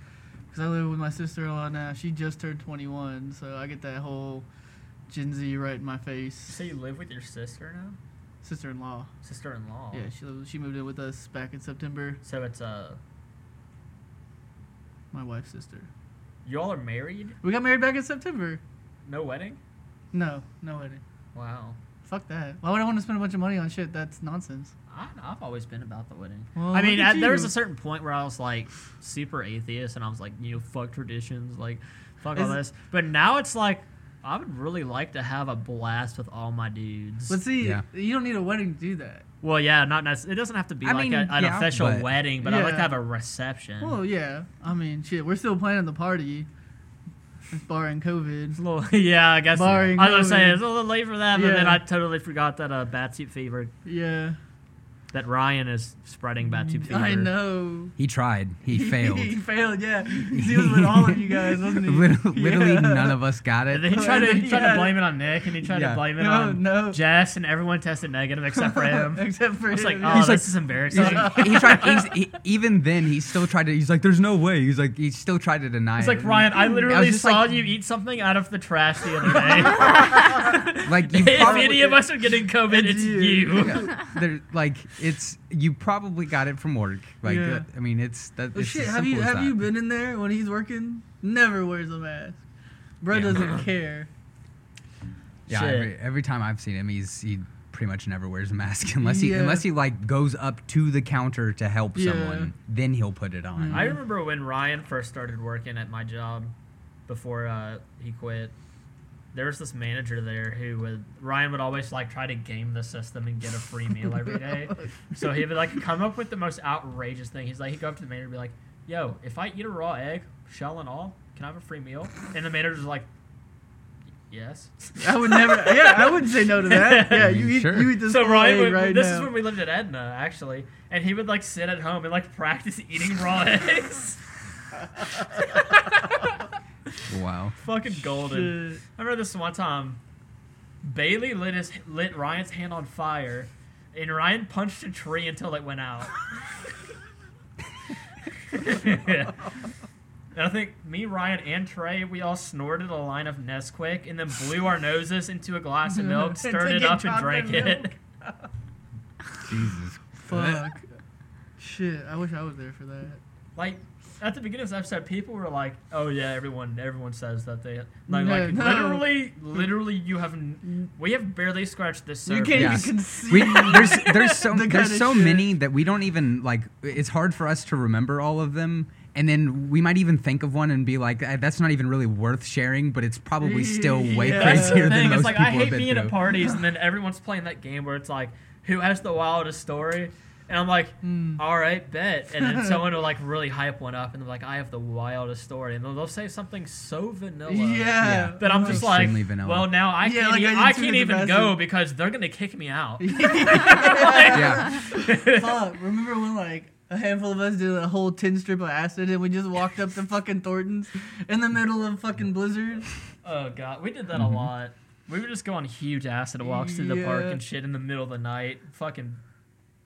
because I live with my sister-in-law now. She just turned 21, so I get that whole Gen Z right in my face. So you live with your sister now? Sister-in-law. Sister-in-law. Yeah, she lives, she moved in with us back in September. So it's uh, My wife's sister. you all are married? We got married back in September. No wedding? No, no wedding. Wow. Fuck that. Why would I want to spend a bunch of money on shit? That's nonsense. I, I've always been about the wedding. Well, I mean, look at at, there was a certain point where I was like super atheist, and I was like, you know, fuck traditions, like, fuck all this. But now it's like, I would really like to have a blast with all my dudes. But see, Yeah. you don't need a wedding to do that. well, yeah, not necessarily. It doesn't have to be I like mean, a, an yeah, official but- wedding, but I'd like to have a reception. Well, yeah. I mean, shit, we're still planning the party. Barring COVID. It's a little, yeah, I guess. Barring I was gonna say it's a little late for that, but then I totally forgot that uh, bat suit fever. Yeah. That Ryan is spreading bat suit mm. fever. I know. He tried. He failed. he failed, yeah. He was with all of you guys, wasn't he? literally, literally Yeah. none of us got it. And he tried to he tried Yeah. to blame it on Nick, and he tried Yeah. to blame it No, on no. Jess, and everyone tested negative except for him. Except for I was like, oh. He's this like- is embarrassing. He's he tried. He's, he, even then, he still tried to. He's like, "There's no way." He's like, he still tried to deny It's it. like Ryan, I literally just saw like- you eat something out of the trash the other day. Like you if probably, any of us are getting COVID, it's, It's you. you. Yeah, there, like it's you probably got it from work. Like Yeah. I mean, it's that. Oh, It's shit, have you simple as have you been in there when he's working? Never wears a mask. Bro Yeah. doesn't care. Yeah, Shit. every, every time I've seen him, he's he pretty much never wears a mask unless he Yeah. unless he like goes up to the counter to help Yeah. someone. Then he'll put it on. I remember when Ryan first started working at my job before uh, he quit. There was this manager there who would Ryan would always like try to game the system and get a free meal every day. so he would like come up with the most outrageous thing. He's like he'd go up to the manager and be like, "Yo, if I eat a raw egg, shell and all, can I have a free meal?" And the manager's like, "Yes." I would never. Yeah, I wouldn't say no to that. Yeah, you eat, Sure. you eat this so Ryan, egg would, right this now. is when we lived at Edna actually, and he would like sit at home and like practice eating raw eggs. Wow. Fucking golden. Shit. I remember this one time. Bailey lit his lit Ryan's hand on fire, and Ryan punched a tree until it went out. Yeah. And I think me, Ryan, and Trey, we all snorted a line of Nesquik and then blew our noses into a glass of milk, And stirred it it up, and drank it. Jesus. Fuck. Shit, I wish I was there for that. Like, at the beginning of this episode, people were like, "Oh yeah, everyone, everyone says that they like, No, like no. literally, literally, you have n- we have barely scratched the You surface." can't Yes. even conceive. we, there's there's so the there's so shit. many that we don't even like. It's hard for us to remember all of them, and then we might even think of one and be like, "Eh, "That's not even really worth sharing," but it's probably still way Yeah. That's the crazier than thing. most It's like people I have hate been being through. at parties and then everyone's playing that game where it's like, who has the wildest story? And I'm like, Mm. all right, bet. And then someone will like really hype one up and they're like, I have the wildest story, and they'll, they'll say something so vanilla. Yeah. Yeah. That I'm just like, vanilla. well, now I Yeah, can't, like e- I did I too can't even go bastard. because they're gonna kick me out. yeah, Fuck. Remember when like a handful of us did a whole tin strip of acid and we just walked up to fucking Thornton's in the middle of fucking blizzard? Oh god, we did that Mm-hmm. a lot. We would just go on huge acid walks through the park and shit in the middle of the night. Fucking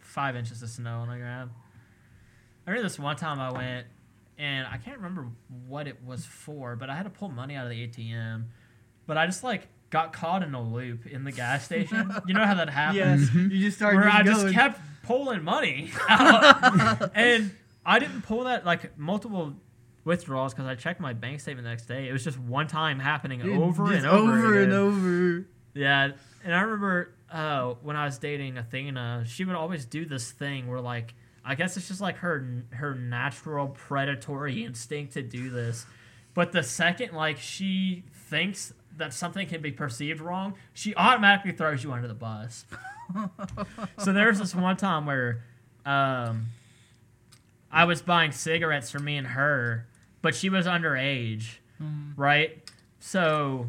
five inches of snow on the ground. I remember this one time I went, and I can't remember what it was for, but I had to pull money out of the ATM. But I just like got caught in a loop in the gas station. you know how that happens? Yes. You just started where just I just going. kept pulling money out. and I didn't pull that like multiple withdrawals because I checked my bank statement the next day. It was just one time happening Dude, over and over, over and over. Yeah, and I remember uh, when I was dating Athena, she would always do this thing where like I guess it's just like her her natural predatory instinct to do this. But the second like she thinks that something can be perceived wrong, she automatically throws you under the bus. so there's this one time where um, I was buying cigarettes for me and her, but she was underage, right? So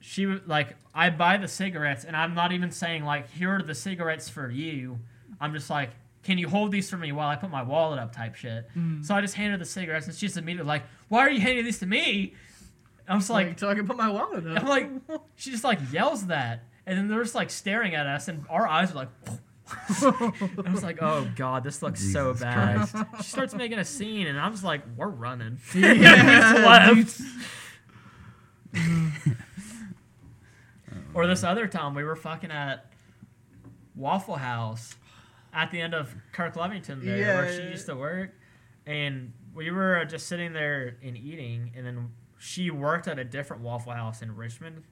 she was like, I buy the cigarettes, and I'm not even saying like, here are the cigarettes for you. I'm just like, can you hold these for me while I put my wallet up, type shit. Mm. So I just handed her the cigarettes, and she's immediately like, why are you handing these to me? I was like, Like, so I can put my wallet up. I'm like, she just like yells that, and then they're just like staring at us, and our eyes are like. I was like, "Oh God, this looks so bad." Christ. She starts making a scene, and I'm just like, "We're running." Yeah, We just left. Or this other time, we were fucking at Waffle House at the end of Kirklevington there, where she used to work, and we were just sitting there and eating, and then she worked at a different Waffle House in Richmond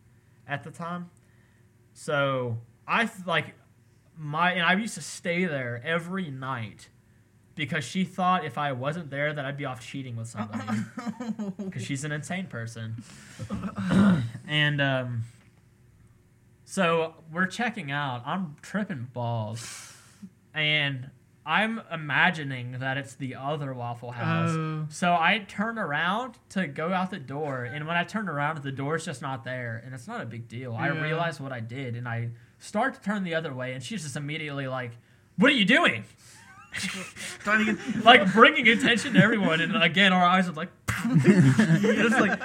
at the time. So I like my and I used to stay there every night because she thought if I wasn't there that I'd be off cheating with somebody because she's an insane person. and um, so we're checking out. I'm tripping balls, and I'm imagining that it's the other Waffle House. Oh. So I turn around to go out the door, and when I turn around, the door's just not there, and it's not a big deal. I realize what I did, and I start to turn the other way, and she's just immediately like, "What are you doing?" Trying to get, like bringing attention to everyone, and again, our eyes are like, it's like,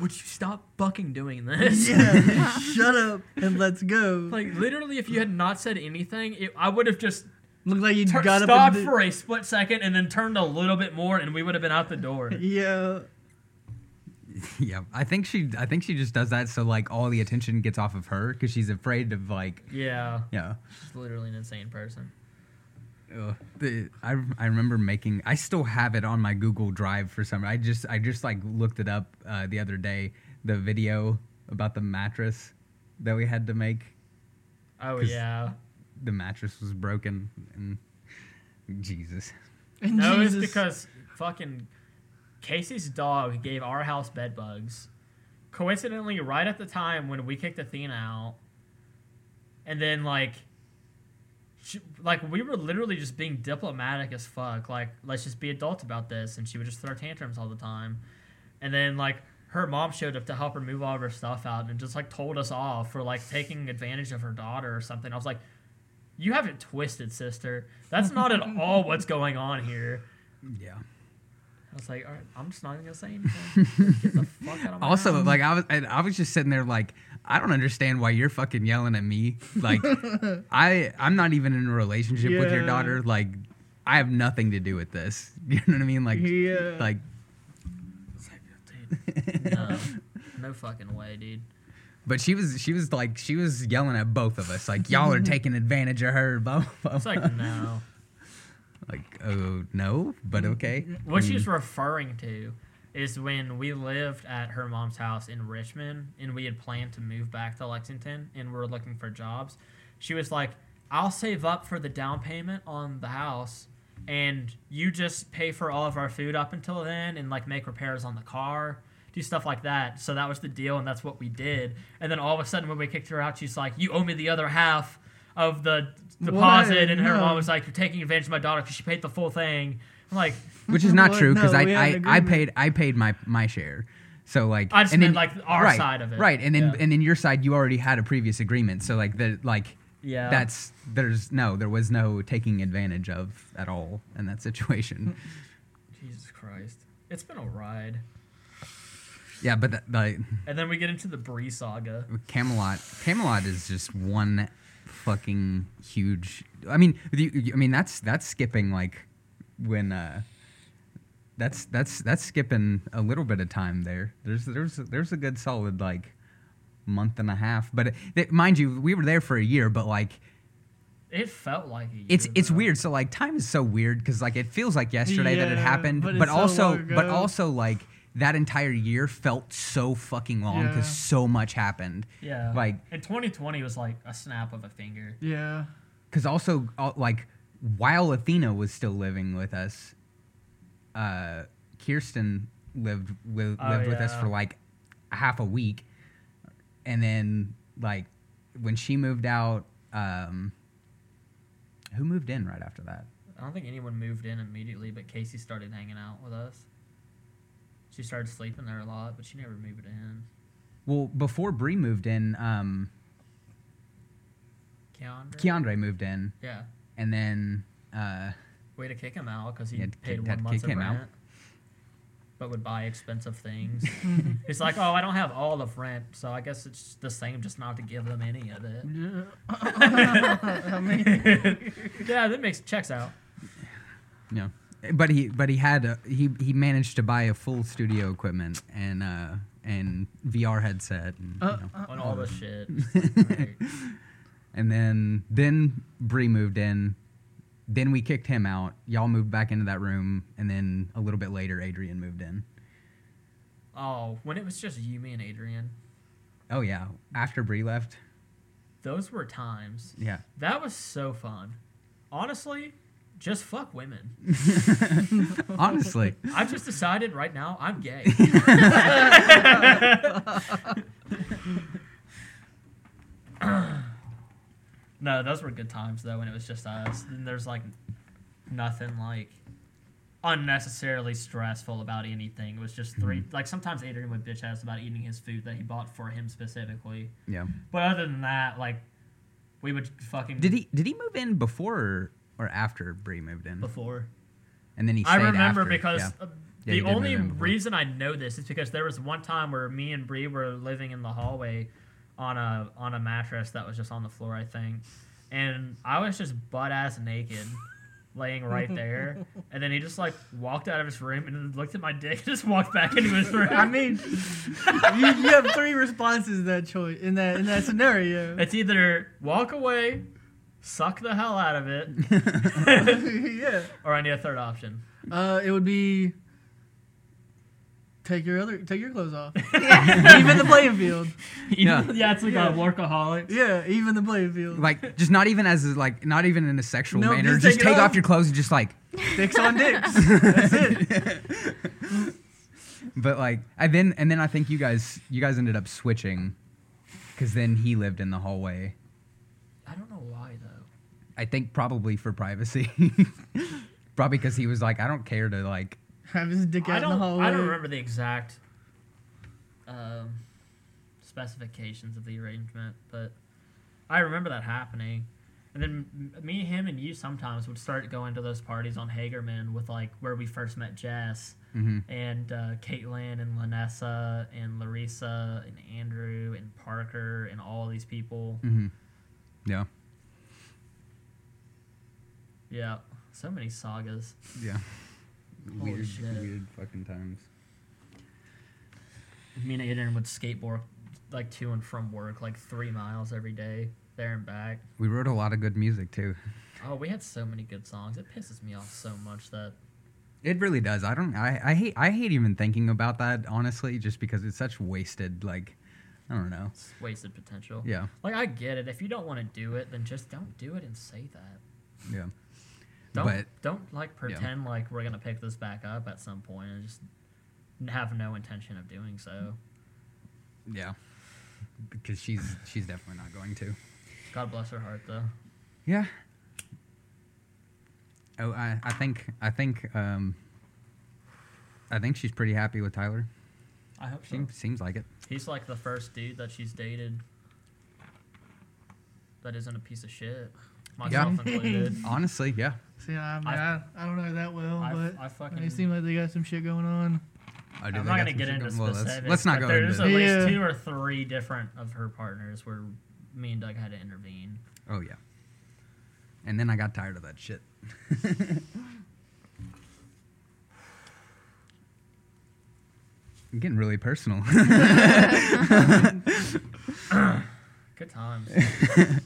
would you stop fucking doing this? yeah, shut up and let's go. Like literally, if you had not said anything, it, I would have just looked like you tur- got up stopped and for a split second and then turned a little bit more, and we would have been out the door. Yeah. yeah. I think she I think she just does that so like all the attention gets off of her because she's afraid of like Yeah, yeah. she's literally an insane person. Ugh. The, I I remember making. I still have it on my Google Drive for some. I just I just like looked it up uh, the other day. The video about the mattress that we had to make. Oh 'Cause- yeah. The mattress was broken and Jesus. And No, Jesus. it's because fucking Casey's dog gave our house bed bugs. Coincidentally, right at the time when we kicked Athena out, and then like, she, like we were literally just being diplomatic as fuck. Like, let's just be adults about this, and she would just throw tantrums all the time. And then like her mom showed up to help her move all of her stuff out, and just like told us off for like taking advantage of her daughter or something. I was like. You have it twisted, sister. That's not at all what's going on here. Yeah. I was like, all right, I'm just not even gonna say anything. Get the fuck out of my Also, house. like I was, I, I was just sitting there like, I don't understand why you're fucking yelling at me. Like, I, I'm not even in a relationship with your daughter. Like, I have nothing to do with this. You know what I mean? Like, Yeah. like, Dude, no, no fucking way, dude. but she was, she was like, she was yelling at both of us. Like, y'all are taking advantage of her. Blah blah. It's like no. Like, oh no, but okay. What I she's mm. referring to is when we lived at her mom's house in Richmond and we had planned to move back to Lexington and we were looking for jobs. She was like, I'll save up for the down payment on the house and you just pay for all of our food up until then and like make repairs on the car. Do stuff like that. So that was the deal, and that's what we did. And then all of a sudden, when we kicked her out, she's like, "You owe me the other half of the deposit." What? And her No. mom was like, "You're taking advantage of my daughter because she paid the full thing." I'm like, which is not true because No, I I, I paid I paid my my share. So like I just and meant, then- like, our right, side of it. right? And then Yeah. and then your side you already had a previous agreement. So like the like yeah, that's there's no there was no taking advantage of at all in that situation. Jesus Christ. It's been a ride. yeah, but the, the And then we get into the Bree saga. Camelot Camelot is just one fucking huge. I mean, you- I mean that's that's skipping like when uh that's that's that's skipping a little bit of time there. There's there's there's a good solid like month and a half, but it, mind you, we were there for a year, but like It felt like a year, it's it's though. weird. So like time is so weird because like it feels like yesterday that it happened, but but, it's so also long but also like that entire year felt so fucking long because Yeah. so much happened. Yeah. like and 2020 was like a snap of a finger. Yeah. because also uh, like while Athena was still living with us, uh, Kirsten lived with Oh, lived with us for like half a week, and then like when she moved out, um, who moved in right after that? I don't think anyone moved in immediately, but Casey started hanging out with us. She started sleeping there a lot, but she never moved in. Well, before Bree moved in, um, Keandre? Keandre moved in, Yeah. and then uh, Way to kick him out because he Yeah, paid kick- one had to month's kick of him out. rent, but would buy expensive things. He's like, oh, I don't have all of rent, so I guess it's the same, just not to give them any of it. Yeah. I mean, yeah, that makes checks out. you know, but he but he had a, he he managed to buy a full studio equipment and uh and VR headset and, you Uh, know. on all the shit. Right. and then then Bree moved in. Then we kicked him out. Y'all moved back into that room, and then a little bit later, Adrian moved in. Oh, when it was just you, me, and Adrian, Oh yeah, after Bree left, those were times. yeah. That was so fun. Honestly, just fuck women. Honestly, I've just decided right now I'm gay. no, those were good times though when it was just us. And there's like nothing like unnecessarily stressful about anything. It was just 3 Mm-hmm. like sometimes Adrian would bitch ass about eating his food that he bought for him specifically. yeah. But other than that, like we would fucking Did he did he move in before or, after Bree moved in? before. And then he. I remember after, because yeah. uh, Yeah, the only in before. reason I know this is because there was one time where me and Bree were living in the hallway on a on a mattress that was just on the floor, I think, and I was just butt ass naked. Laying right there, and then he just like walked out of his room and looked at my dick and just walked back into his room. I mean, you, you have three responses in that choice in that in that scenario. it's either walk away, suck the hell out of it, yeah. or I need a third option. Uh, it would be take your other take your clothes off. even the playing field. Yeah. yeah, it's like Yeah. a workaholic. Yeah, even the playing field. like just not even as like not even in a sexual No, manner. just Just take take off. off your clothes and just like. Dicks on dicks. That's it. But like I then and then I think you guys you guys ended up switching, because then he lived in the hallway. I don't know why though. I think probably for privacy. probably because he was like, I don't care to like. Have his dick I out in the don't. hallway. I don't remember the exact um, specifications of the arrangement, but I remember that happening. And then me, him, and you sometimes would start going to those parties on Hagerman with like where we first met Jess mhm. and uh, Caitlin and Lanessa and Larissa and Andrew and Parker and all these people. Mhm. Yeah. Yeah, so many sagas. Yeah. Holy weird, shit. weird fucking times. Me and Aiden would skateboard like to and from work like three miles every day. there and back. We wrote a lot of good music too. Oh, we had so many good songs. It pisses me off so much that It really does. I don't. I, I hate. I hate even thinking about that. Honestly, just because it's such wasted. Like, I don't know. it's wasted potential. Yeah. Like I get it. If you don't want to do it, then just don't do it and say that. Yeah. Don't But- don't like pretend like we're gonna pick this back up at some point and just have no intention of doing so. Yeah. Because she's she's definitely not going to. God bless her heart though. Yeah. Oh, I, I think I think um, I think she's pretty happy with Tyler. I hope so. Seems seems like it. He's like the first dude that she's dated that isn't a piece of shit. Myself included. Honestly, yeah. See, I, mean, I- I, I don't know that well, I- but I fucking- they seem like they got some shit going on. Oh, I do I'm not gonna get she into go- well, let's- specifics. let's, not but go There's into at it. Yeah. least two or three different of her partners where me and Doug had to intervene. Oh yeah. And then I got tired of that shit. I'm getting really personal. Good times.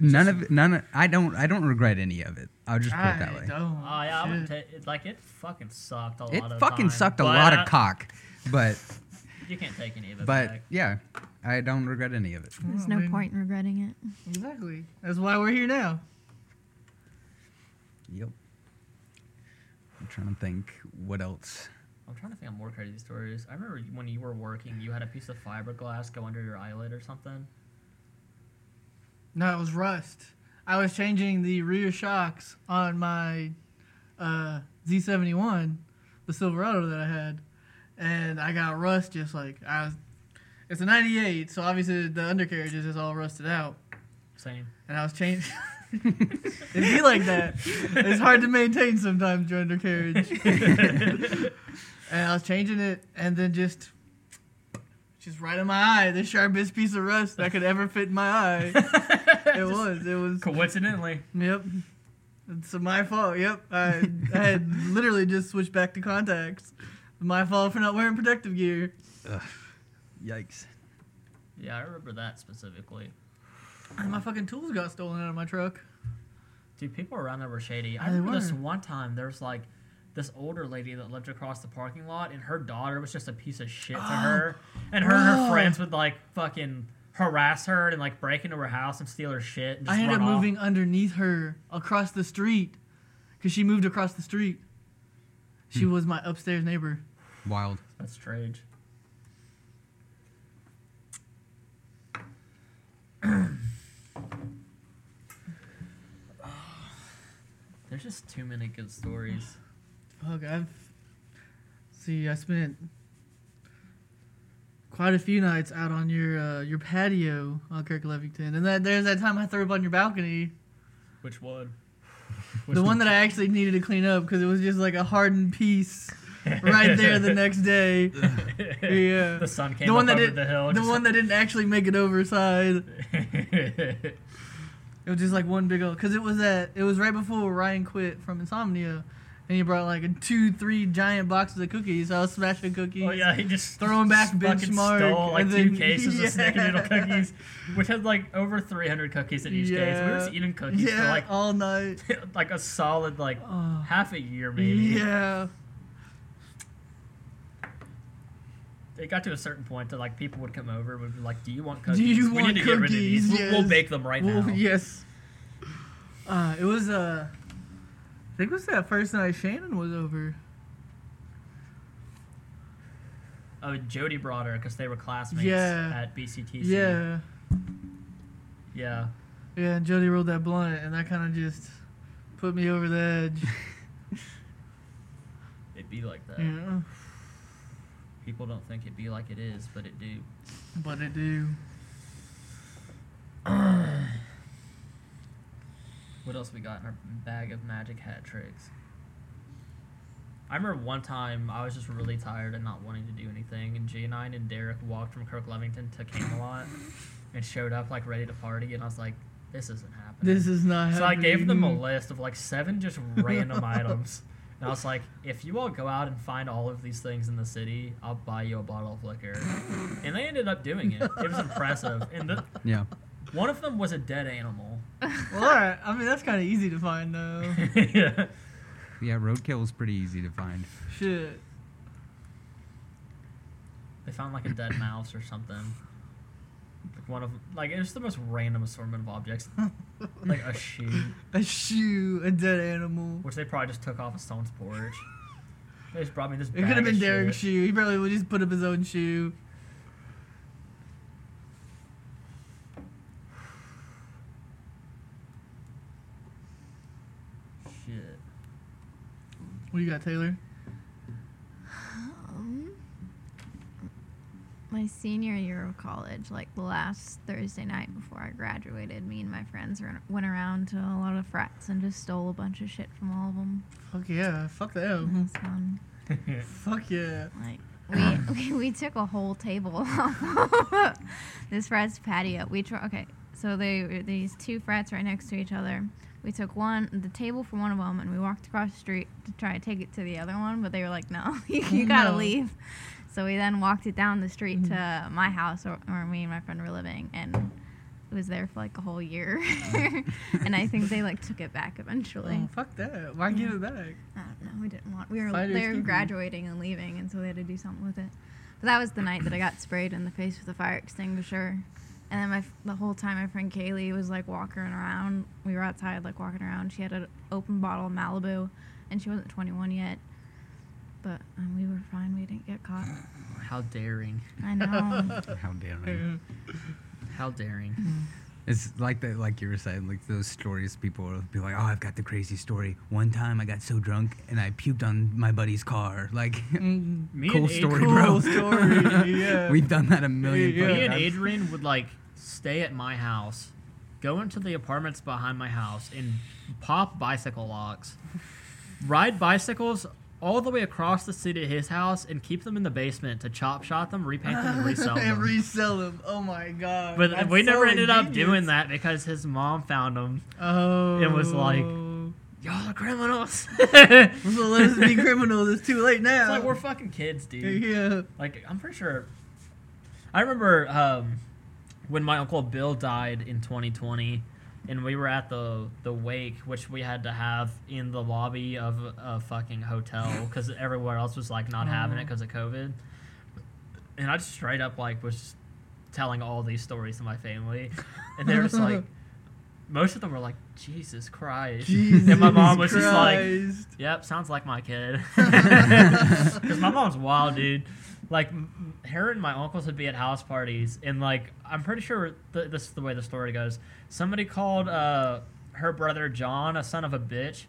none of it, none. Of, I don't. I don't regret any of it. I'll just put it that I way. don't. Oh, oh yeah, I would shit. ta- it, like it fucking sucked a It lot of fucking time, sucked a but lot I- of cock, but You can't take any of it but back. yeah, I don't regret any of it. There's I no mean, point in regretting it. Exactly. That's why we're here now. Yep. I'm trying to think what else. I'm trying to think of more crazy stories. I remember when you were working, you had a piece of fiberglass go under your eyelid or something. No, it was rust. I was changing the rear shocks on my uh, Z71, the Silverado that I had, and I got rust just like I was. It's a '98, so obviously the undercarriage is all rusted out, Same. and I was changing. It'd be like that. It's hard to maintain sometimes your undercarriage. and I was changing it, and then just, just right in my eye, the sharpest piece of rust that could ever fit in my eye. It was. It was. Coincidentally. Yep. It's my fault. Yep. I, I had literally just switched back to contacts. My fault for not wearing protective gear. Ugh. Yikes. Yeah, I remember that specifically. And my fucking tools got stolen out of my truck. Dude, people around there were shady. I Yeah, they remember this one time there was like this older lady that lived across the parking lot, and her daughter was just a piece of shit to her. And her and her friends would like fucking harass her and like break into her house and steal her shit. And just I ended up off. moving underneath her across the street because she moved across the street. She hmm. was my upstairs neighbor. Wild. That's strange. There's just too many good stories. Fuck, I've see. I spent quite a few nights out on your uh, your patio on Kirklevington, and that there's that time I threw up on your balcony. Which one? the one that I actually needed to clean up because it was just like a hardened piece right there the next day. Yeah. The sun came the one up that over the hill. the one that didn't actually make it over side. that. It was just like one big old because it was that it was right before Ryan quit from Insomnia, and he brought like a two, three giant boxes of cookies. I was smashing cookies. oh yeah, he just Throwing back benchmark, stole like and two cases yeah. of snickerdoodle cookies, which had like over 300 cookies in each case. We were just eating cookies yeah, for like all night. like a solid like Oh. half a year maybe. Yeah. It got to a certain point that like people would come over and would be like, "Do you want cookies? Do you we want need to get rid of these. cookies? We'll, we'll bake them right Well, now." yes. Uh, it was uh, I think it was that first night Shannon was over. Oh, Jody brought her because they were classmates Yeah. at BCTC. Yeah. yeah. Yeah, and Jody rolled that blunt, and that kind of just put me over the edge. It'd be like that. yeah, People don't think it'd be like it is, but it do. but it do. What else we got in our bag of magic hat tricks? I remember one time I was just really tired and not wanting to do anything, and J9 and Derek walked from Kirklevington to Camelot and showed up like ready to party, and I was like, "This isn't happening." This is not. Happening. So I gave them a list of like seven just random items, and I was like, "If you all go out and find all of these things in the city, I'll buy you a bottle of liquor." And they ended up doing it. It was impressive, and the, Yeah. One of them was a dead animal. Well, all right. I mean, that's kind of easy to find, though. yeah. Yeah, roadkill is pretty easy to find. Shit. They found like a dead mouse or something. Like one of like it's the most random assortment of objects. like a shoe, A shoe, a dead animal. which they probably just took off of someone's porch. They just brought me this. It could have been of Derek's shoe. He probably would just put up his own shoe. Shit. What you got, Taylor? Um, my senior year of college, like the last Thursday night before I graduated, me and my friends ran- went around to a lot of frats and just stole a bunch of shit from all of them. Fuck yeah. Fuck It them. was fun. Fuck yeah. Like we, we we took a whole table off this frat's patio. We try okay, so they these two frats right next to each other. We took one the table for one of them and we walked across the street to try to take it to the other one, but they were like, "No, you, you mm, gotta No. leave." So we then walked it down the street to mm-hmm. my house where, where me and my friend were living, and it was there for like a whole year. and I think they like took it back eventually. Oh, fuck that. Why give it back? I don't know. We didn't want. We were Fighters they were graduating and leaving, and so they had to do something with it. But that was the night that I got sprayed in the face with a fire extinguisher. And then my the whole time my friend Kaylee was like walking around. We were outside like walking around. She had an open bottle of Malibu, and she wasn't 21 yet. But um, we were fine. We didn't get caught. How daring! I know. How daring. How daring! It's like that, like you were saying, like those stories. People will be like, "Oh, I've got the crazy story. One time, I got so drunk and I puked on my buddy's car." Like, Mm, cool and story, Adrian, bro. cool story. Yeah. We've done that a million Yeah. Me and times. Adrian would like stay at my house, go into the apartments behind my house, and pop bicycle locks, ride bicycles all the way across the city to his house, and keep them in the basement to chop shot them, repaint them, and resell and them. resell them. Oh my god. But That's we never so ended up doing that because his mom found them. Oh. It was like- Y'all are criminals. well, let us be criminals. It's too late now. It's like we're fucking kids, dude. yeah. Like I'm pretty sure. I remember um, when my uncle Bill died in 2020, and we were at the the wake, which we had to have in the lobby of a fucking hotel because everywhere else was like not having it because of COVID. And I just straight up like was telling all these stories to my family, and they're just like. Most of them were like, Jesus Christ. Jesus and my mom was just like, Yep, sounds like my kid. Because my mom's wild, dude. Like, her and my uncles would be at house parties, and like, I'm pretty sure th- this is the way the story goes. Somebody called uh, her brother John a son of a bitch,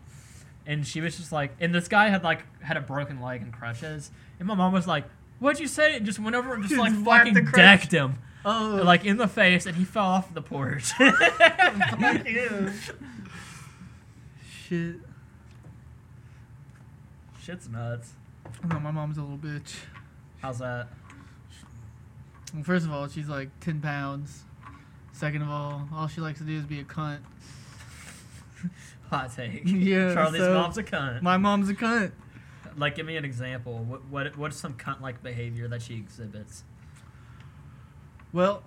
and she was just like, and this guy had like had a broken leg and crutches, and my mom was like, "What'd you say?" And just went over and just Just like whacked fucking decked him, Oh. like in the face, and he fell off the porch. Fuck you. Shit. Shit's nuts. No, my mom's a little bitch. How's that? Well, first of all, she's like 10 pounds. Second of all, all she likes to do is be a cunt. Hot take. Yeah, Charlie's so- mom's a cunt. My mom's a cunt. Like, give me an example. What what what's some cunt like behavior that she exhibits? Well,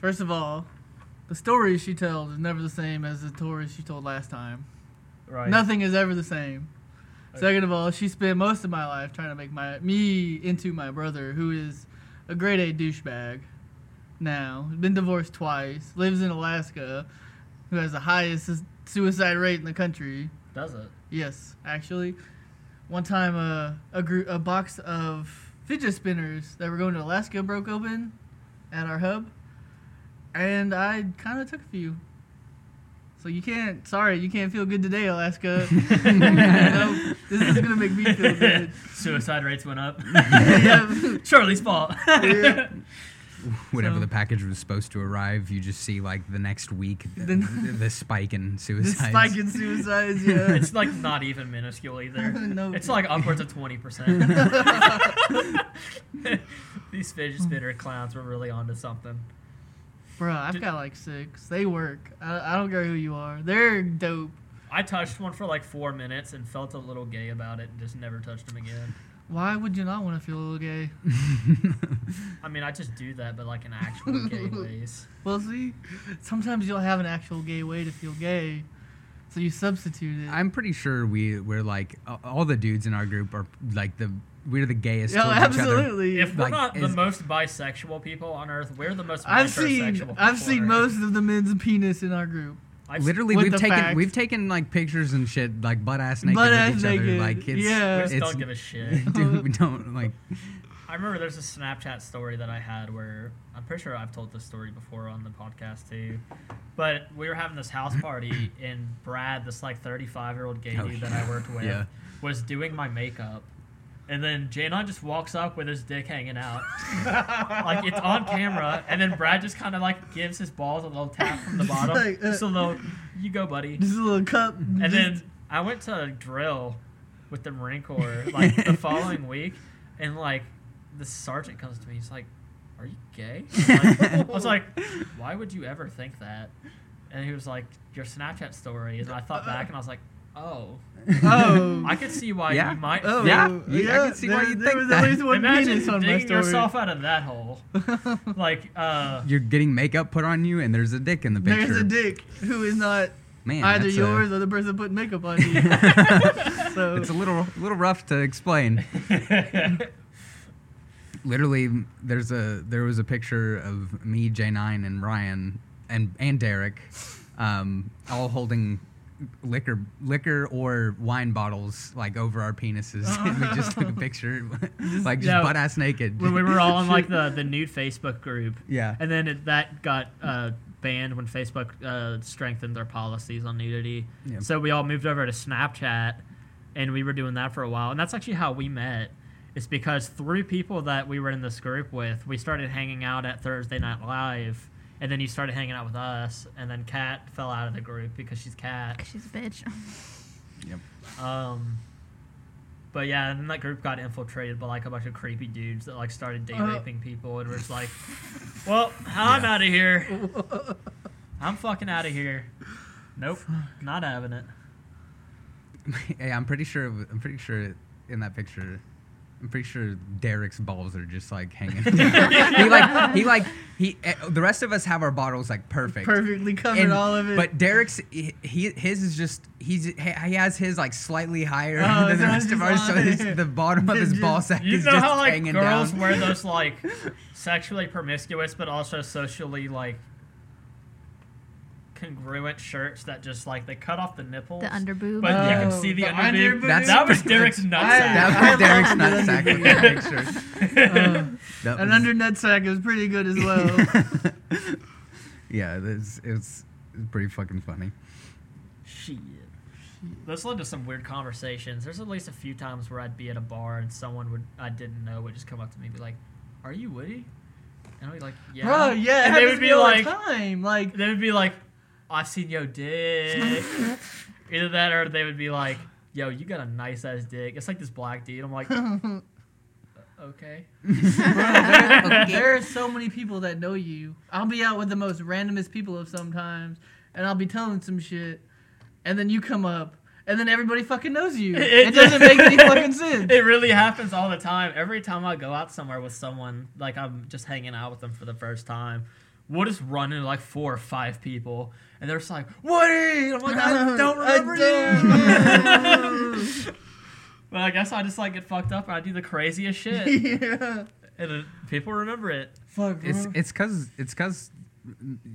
first of all, the story she tells is never the same as the story she told last time. Right. Nothing is ever the same. Second of all, she spent most of my life trying to make my me into my brother, who is a grade A douchebag. Now, been divorced twice, lives in Alaska, who has the highest suicide rate in the country. Does it? Yes, actually, one time uh, a group, a box of fidget spinners that were going to Alaska broke open at our hub, and I kind of took a few. So you can't. Sorry, you can't feel good today, Alaska. Nope, this is gonna make me feel good. Suicide rates went up. Yeah. Charlie's fault. Yeah. Whenever So- the package was supposed to arrive, you just see like the next week the, The- the spike in This suicides. spike in suicides. Yeah. it's like not even minuscule either. No. It's like upwards of twenty percent. These fidget spinner clowns were really onto something. Bro, I've got like six. They work. I, I don't care who you are. They're dope. I touched one for like four minutes and felt a little gay about it and just never touched them again. Why would you not want to feel a little gay? I mean, I just do that, but like in actual gay ways. Well, see, sometimes you'll have an actual gay way to feel gay, so you substitute it. I'm pretty sure we we're like all the dudes in our group are like the we're the gayest. yeah, towards each other. absolutely. If we're Like, not the most bisexual people on earth, we're the most I've seen people I've seen earth. most of the men's penis in our group. I've Literally, we've taken facts. we've taken like pictures and shit, like butt ass naked Butt with ass each naked, other. Like it's yeah. we just it's don't give a shit. dude, we don't like. I remember there's a Snapchat story that I had where I'm pretty sure I've told this story before on the podcast too. But we were having this house party and Brad, this like 35 year old gay Oh, dude that I worked with, yeah. was doing my makeup. And then Janon just walks up with his dick hanging out. like it's on camera. And then Brad just kind of like gives his balls a little tap from the bottom. like, uh, just a little, you go, buddy. Just a little cup. And then I went to drill with the Marine Corps like the following week, and like the sergeant comes to me. He's like, "Are you gay?" Like- I was like, "Why would you ever think that?" And he was like, "Your Snapchat story." And I thought back, and I was like, "Oh, oh, I could see why Yeah. you might." oh, think- Yeah, you- I can see why you'd there think was that. at least one Imagine penis on my digging story. yourself out of that hole. like, uh, You're getting makeup put on you, and there's a dick in the picture. There's a dick who is not Man, either yours A, or the person putting makeup on you. so it's a little little rough to explain. Literally, there's a there was a picture of me, J9, and Ryan, and and Derek, um, all holding liquor liquor or wine bottles like over our penises. and we just took a picture, like just butt ass naked. when we were all in like the the nude Facebook group, yeah. And then it, that got uh, banned when Facebook uh, strengthened their policies on nudity. Yeah. So we all moved over to Snapchat, and we were doing that for a while. And that's actually how we met. It's because three people that we were in this group with, we started hanging out at Thursday Night Live, and then you started hanging out with us. And then Kat fell out of the group because she's Kat. She's a bitch. Um, but yeah, and then that group got infiltrated by like a bunch of creepy dudes that like started day Uh. raping people, and it was like, "Well, I'm Yeah. out of here. I'm fucking out of here. Nope, not having it." hey, I'm pretty sure. I'm pretty sure in that picture. I'm pretty sure Derek's balls are just like hanging. he like he like he. eh, The rest of us have our bottles like perfect. perfectly covered And- all of it. But Derek's he, he his is just he's he has his like slightly higher Oh, than the rest of just ours, so his, the bottom of his Just- ball sack is just how like hanging girls down. wear those like sexually promiscuous but also socially like congruent shirts that just like they cut off the nipples, The under boob. but you can Oh, see the, the under boob. underboob? That's- that was Derek's I- nutsack. that I was Derek's nutsack in picture. Uh, an was- under nutsack is pretty good as well. yeah, it's it's pretty fucking funny. Shit. This led to some weird conversations. There's at least a few times where I'd be at a bar and someone would I didn't know would just come up to me and be like, "Are you Woody?" And I'd be like, "Yeah." Bro, yeah, And they would be like, time. Like, they would be like, "I've seen your dick." Either that or they would be like, "Yo, you got a nice ass dick." It's like this black dude. I'm like, okay. there, there are so many people that know you. I'll be out with the most randomest people of sometimes, and I'll be telling some shit, and then you come up, and then everybody fucking knows you. It- It, doesn't make any fucking sense. It really happens all the time. Every time I go out somewhere with someone, like I'm just hanging out with them for the first time, we'll just run into like four or five people, and they're just like, "Woody!" I'm like, "I don't I remember don't you." but I guess I just like get fucked up and I do the craziest shit, yeah. and then people remember it. Fuck, bro. It's it's cause it's cause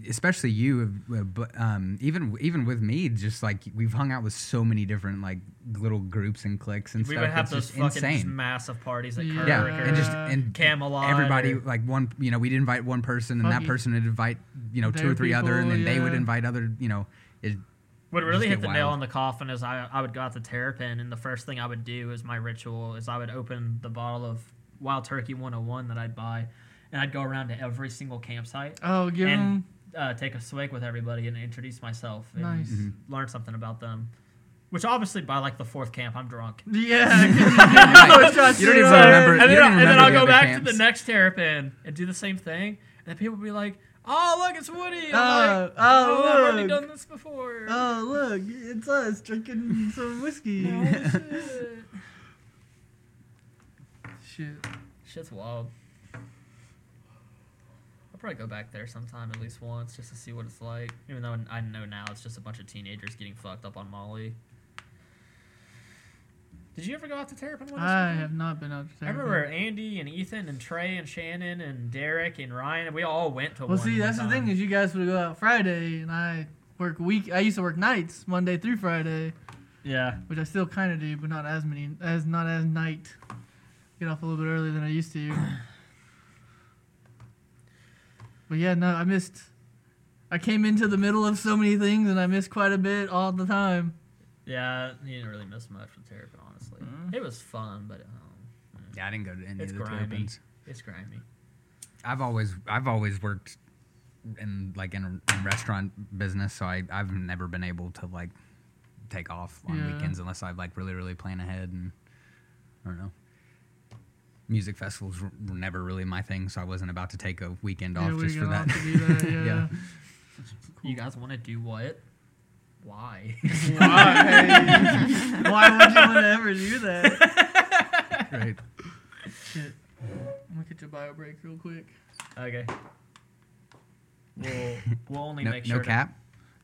especially you, uh, but um, even even with me, just like we've hung out with so many different like little groups and cliques and We stuff. We would have it's those just fucking insane. massive parties at Yeah. Kirk yeah, or and just and Camelot. everybody or- like one you know we'd invite one person and that person would invite you know two or three other and then people, they would invite other you know it, What really hit the nail on the coffin is I, I would go out to Terrapin, and the first thing I would do is my ritual is I would open the bottle of Wild Turkey 101 that I'd buy, and I'd go around to every single campsite oh, give and him. uh, take a swig with everybody and introduce myself and Nice. Mhm. learn something about them. Which obviously by like the fourth camp I'm drunk. Yeah. you don't even remember- and then, don't I- and then remember I'll the go back camps. to the next Terrapin and do the same thing, and then people will be like, "Oh look, it's Woody!" I'm Oh, like, oh, I've already done this before." Oh, look, it's us drinking some whiskey. Oh, shit. Shit. Shit's wild. I'll probably go back there sometime at least once just to see what it's like. Even though I know now it's just a bunch of teenagers getting fucked up on Molly. Did you ever go out to Terrapin with us? I weekend? have not been out to Terrapin. I remember Andy and Ethan and Trey and Shannon and Derek and Ryan. We all went to Well, one. see, one that's the thing is you guys would go out Friday, and I work week. I used to work nights, Monday through Friday, Yeah. which I still kind of do, but not as many, as not as night. Get off a little bit earlier than I used to. but yeah, no, I missed. I came into the middle of so many things, and I missed quite a bit all the time. Yeah, you didn't really miss much with Terrapin, honestly. Mm. It was fun, but um, Yeah, I didn't go to any It's of the grimy. terrapins. it's grimy. I've always I've always worked in like in, in restaurant business, so I I've never been able to like take off on Yeah. weekends unless I like really really plan ahead and I don't know. Music festivals were were never really my thing, so I wasn't about to take a weekend yeah, off we just for that. off to do that. Yeah. Yeah. You guys want to do what? Why? Why? Why would you want to ever do that? right. Shit. I'm gonna get your bio break real quick. okay. We'll, we'll only No, make no sure. cap.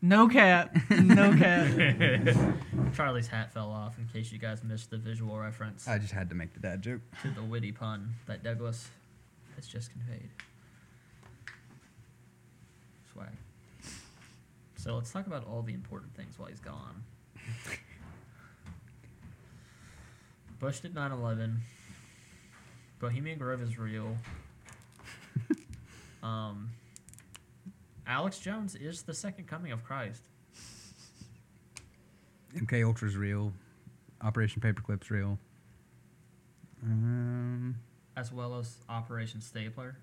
No cap. No cap. Charlie's hat fell off in case you guys missed the visual reference I just had to make the dad joke. to the witty pun that Douglas has just conveyed. So let's talk about all the important things while he's gone. Bush did 9 11. Bohemian Grove is real. um, Alex Jones is the second coming of Christ. MK Ultra's real. Operation Paperclip's real. Um, as well as Operation Stapler,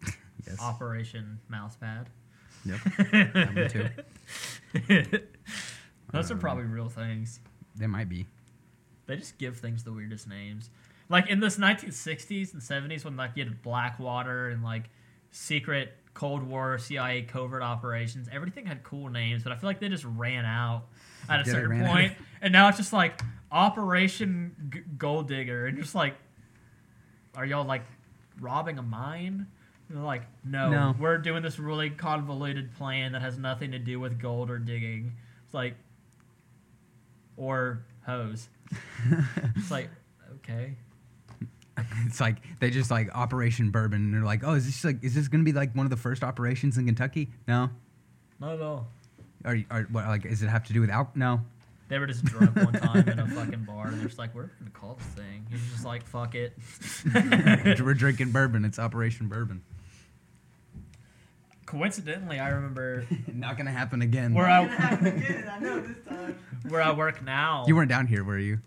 yes. Operation Mousepad. Yep. Too. Those are Um, probably real things. They might be. They just give things the weirdest names. Like in this 1960s and 70s when like you had Blackwater and like secret Cold War CIA covert operations, everything had cool names, but I feel like they just ran out at a Yeah, they certain ran out. point, and now it's just like Operation G- Gold Digger, and just like, are y'all like robbing a mine? And they're like, no, No. we're doing this really convoluted plan that has nothing to do with gold or digging. It's like, or hose. It's like, okay. It's like they just like Operation Bourbon. And they're like, oh, is this like is this gonna be like one of the first operations in Kentucky? No. Not at all. Are, are what like does it have to do with al? No. They were just drunk one time in a fucking bar, and they're just like, "We're gonna call this thing." He's just like, "Fuck it." We're drinking bourbon. It's Operation Bourbon. Coincidentally, I remember Not gonna happen again. where I I know this time. where I work now. You weren't down here, were you?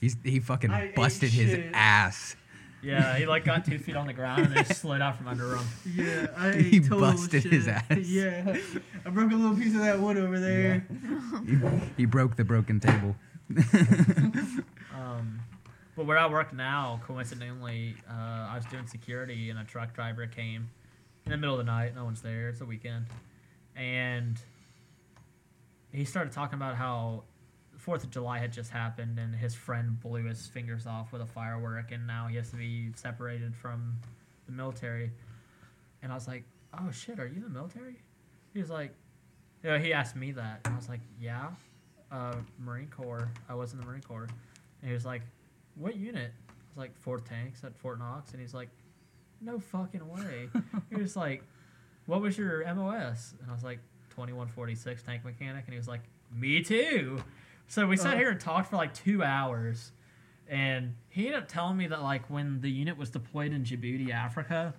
He's he fucking I busted his shit. ass. Yeah, he like got two feet on the ground and just slid out from under him. Yeah, I He ate total busted his ass. Yeah, I broke a little piece of that wood over there. He, he broke the broken table. Um, but where I work now, coincidentally, uh, I was doing security, and a truck driver came in the middle of the night. No one's there. It's a weekend, and he started talking about how Fourth of July had just happened, and his friend blew his fingers off with a firework, and now he has to be separated from the military. And I was like, "Oh shit, are you in the military?" He was like, "You know," he asked me that, and I was like, "Yeah." uh, Marine Corps. I was in the Marine Corps. And he was like, What unit? I was like, Fourth Tanks at Fort Knox. And he's like, No fucking way. he was like, What was your MOS? And I was like, 2146 tank mechanic. And he was like, Me too. So we sat Uh. here and talked for like two hours. And he ended up telling me that, like, when the unit was deployed in Djibouti, Africa,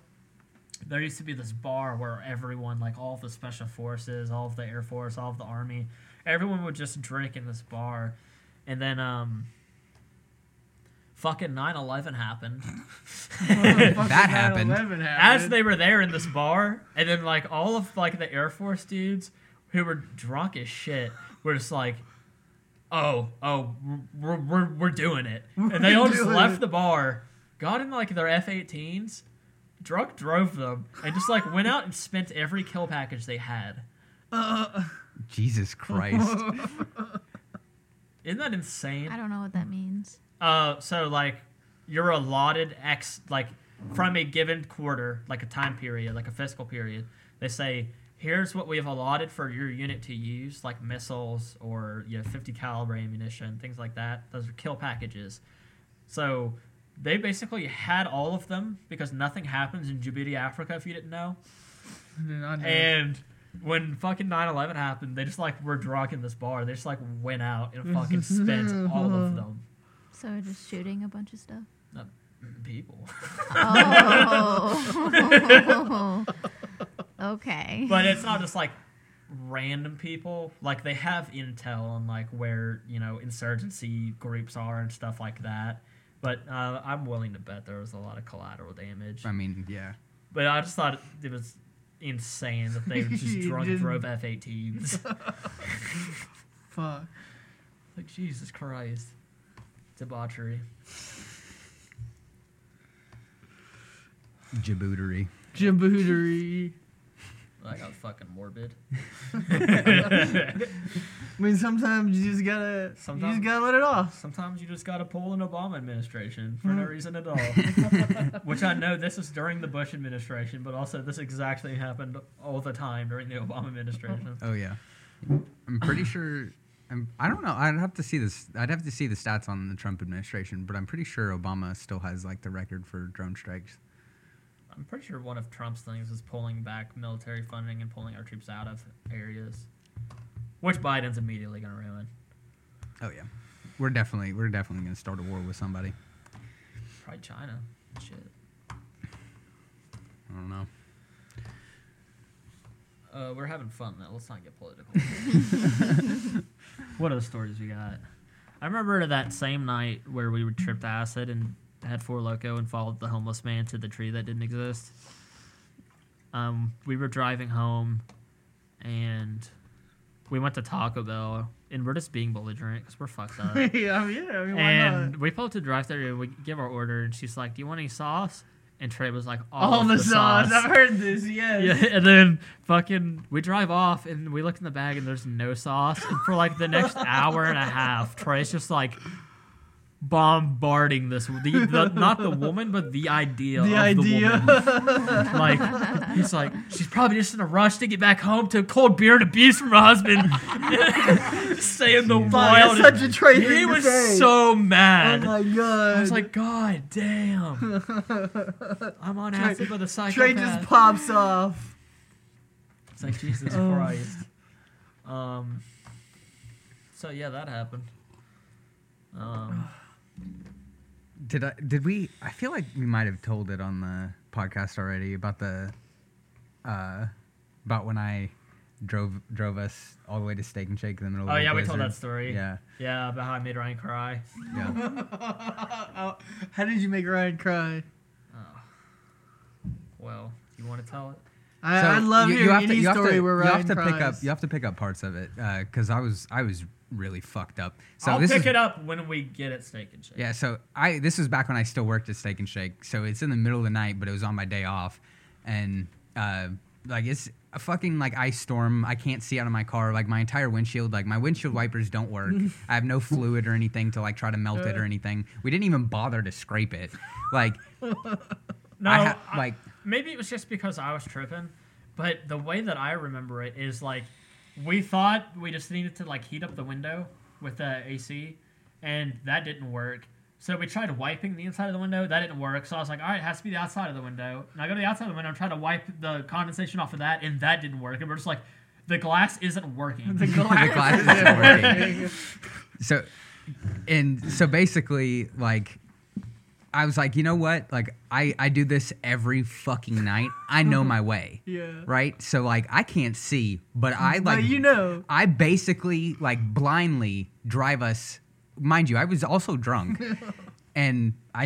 there used to be this bar where everyone, like all of the special forces, all of the Air Force, all of the Army, everyone would just drink in this bar. And then, um, fucking 9 11 happened. That happened. As they were there in this bar, and then, like, all of, like, the Air Force dudes who were drunk as shit were just like, oh, oh, we're, we're, we're doing it. And they all just left it. the bar, got in, like, their F 18s, drunk drove them, and just, like, went out and spent every kill package they had. Uh, Jesus Christ. Isn't that insane? I don't know what that means. Uh, so like, you're allotted X like from a given quarter, like a time period, like a fiscal period. They say here's what we have allotted for your unit to use, like missiles or you know 50 caliber ammunition, things like that. Those are kill packages. So they basically had all of them because nothing happens in Djibouti, Africa, if you didn't know. Did not know. And when fucking 9-11 happened, they just like were drunk in this bar. They just like went out and fucking spent all of them. So we're just shooting a bunch of stuff. People. Oh. okay. but it's not just like random people. Like they have intel on like where, you know, insurgency groups are and stuff like that. But uh, I'm willing to bet there was a lot of collateral damage. I mean, yeah. But I just thought it was insane that they just drunk drove F-18s. Fuck. like Jesus Christ, debauchery. Djibouti. Djibouti. I got fucking morbid. I mean, sometimes you just gotta, you just gotta let it off. Sometimes you just gotta pull an Obama administration for no reason at all. Which I know this is during the Bush administration, but also this exactly happened all the time during the Obama administration. Oh yeah. I'm pretty sure. I'm, I don't know. I'd have to see this. I'd have to see the stats on the Trump administration, but I'm pretty sure Obama still has like the record for drone strikes. I'm pretty sure one of Trump's things is pulling back military funding and pulling our troops out of areas, which Biden's immediately gonna ruin. Oh yeah. We're definitely we're definitely gonna start a war with somebody. Probably China. Shit. I don't know. Uh, we're having fun though. Let's not get political. what other stories we got? I remember that same night where we would tripped acid and had Four Loko and followed the homeless man to the tree that didn't exist. Um, we were driving home, and we went to Taco Bell, and we're just being belligerent because we're fucked up. yeah, yeah, I mean, why and not? we pull up to the drive-thru and we give our order, and she's like, "Do you want any sauce?" And Trey was like, "All, All the the sauce. I've heard this. Yes. yeah, and then fucking we drive off and we look in the bag and there's no sauce. And for like the next hour and a half, Trey's just like bombarding this the, the not the woman but the idea The of idea. the woman. like he's like she's probably just in a rush to get back home to cold beer and abuse from her husband. Saying the Fuck, wild. that's such a Trey he thing to was say. so Oh mad. my god. I was like, God damn. I'm on acid with the psychopath. Trey just pops off. It's like Jesus Oh. Christ. Um. So yeah, that happened. Um. Did I? Did we? I feel like we might have told it on the podcast already about the, uh, about when I drove drove us all the way to Steak and Shake in the middle. Oh of a yeah, we told that story. Yeah, Yeah, about how I made Ryan cry. yeah. Oh, How did you make Ryan cry? Well, you want to tell it? I, So I love you- hearing you have to- any you have story to- where you have to cries. pick up. You have to pick up parts of it because I was I was really fucked up. So I'll this pick is it up when we get at steak and shake. Yeah, so I this was back when I still worked at Steak and Shake. So it's in the middle of the night, but it was on my day off, and uh, like it's a fucking like ice storm. I can't see out of my car. Like my entire windshield, like my windshield wipers don't work. I have no fluid or anything to like try to melt it or uh. anything. We didn't even bother to scrape it. Like No, I ha- I- like maybe it was just because I was tripping, but the way that I remember it is like we thought we just needed to like heat up the window with the AC, and that didn't work. So we tried wiping the inside of the window. That didn't work. So I was like, all right, it has to be the outside of the window. And I go to the outside of the window and try to wipe the condensation off of that, and that didn't work. And we're just like, the glass isn't working. The the glass isn't working. so and so basically like i was like you know what like i i do this every fucking night i know my way Yeah. right so like i can't see but i But like you know. i basically like blindly drive us mind you i was also drunk and i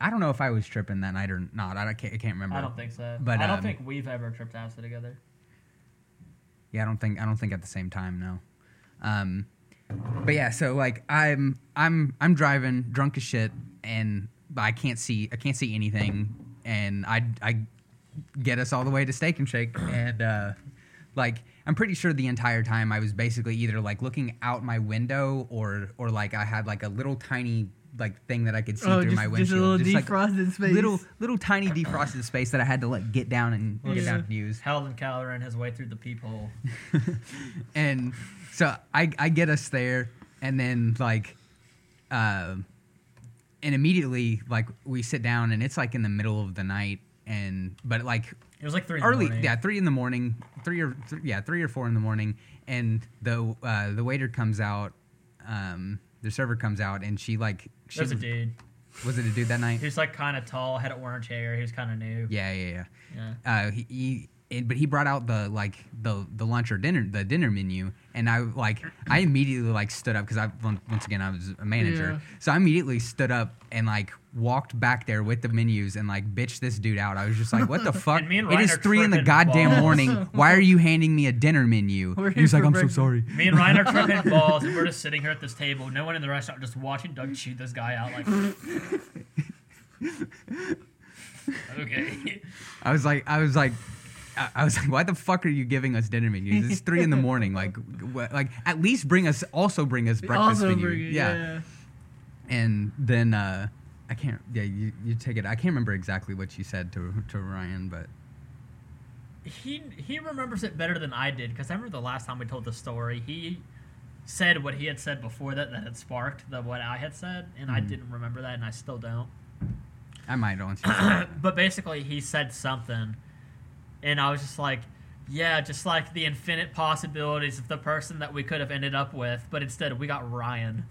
i don't know if i was tripping that night or not i can't, I can't remember I don't think so. But, I don't um, think we've ever tripped acid together. Yeah, I don't think I don't think at the same time, no. Um, but yeah, so like I'm I'm I'm driving drunk as shit, and I can't see I can't see anything, and I I get us all the way to Steak and Shake, and uh, like I'm pretty sure the entire time I was basically either like looking out my window or or like I had like a little tiny like thing that I could see Oh, through just, my just windshield. a little like, defrosted space. little little tiny defrosted space that I had to like get down and get Yeah. down and use. Helen Keller and his way through the peephole. and so I I get us there, and then like, um, and immediately like we sit down, and it's like in the middle of the night, and but like It was like three in the early, morning. yeah, three in the morning, three or th- yeah, three or four in the morning, and the uh, the waiter comes out, um, the server comes out, and she like she There's a dude. was it a dude that night? He was like kind of tall, had orange hair. He was kind of new. Yeah, yeah, yeah. Yeah. uh, he, he and, but he brought out the like the the lunch or dinner the dinner menu and i like i immediately like stood up because i once again i was a manager Yeah. so i immediately stood up and like walked back there with the menus and like bitched this dude out i was just like what the fuck And me and it is three in the goddamn balls. morning why are you handing me a dinner menu We're he was here like i'm so sorry Me and Ryan are tripping balls, and we're just sitting here at this table. No one in the restaurant, just watching Doug shoot this guy out. Like, okay. I was like, I was like, I I was like, why the fuck are you giving us dinner menus? It's three in the morning. Like, wh- like at least bring us, also bring us breakfast also menu. bring it, yeah. yeah. And then uh, I can't. Yeah, you, you take it. I can't remember exactly what you said to to Ryan, but He he remembers it better than I did because I remember the last time we told the story. He said what he had said before that that had sparked the what I had said, and I didn't remember that, and I still don't. I might once. but basically he said something and i was just like yeah just like the infinite possibilities of the person that we could have ended up with but instead we got ryan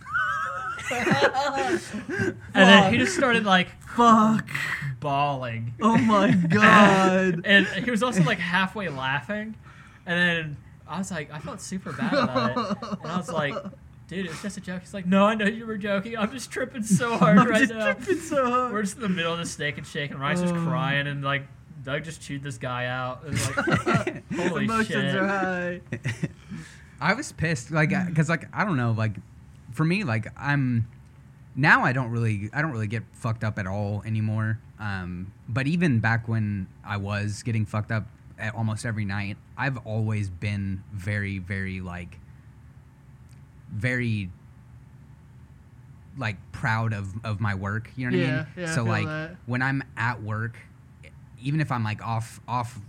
and then he just started like Fuck. bawling Oh my god. and he was also like halfway laughing and then i was like i felt super bad about it and i was like dude it's just a joke he's like no i know you were joking i'm just tripping so hard I'm right just now tripping so hard. we're just in the middle of the steak and shake, and Ryan's just Oh. crying, and like Doug just chewed this guy out. And like, holy Emotions shit! are high. I was pissed, like, because like I don't know, like for me, like I'm now I don't really I don't really get fucked up at all anymore. Um, but even back when I was getting fucked up at almost every night, I've always been very very like very like proud of of my work. You know what I mean? yeah, I so feel like that. when I'm at work, even if I'm like off off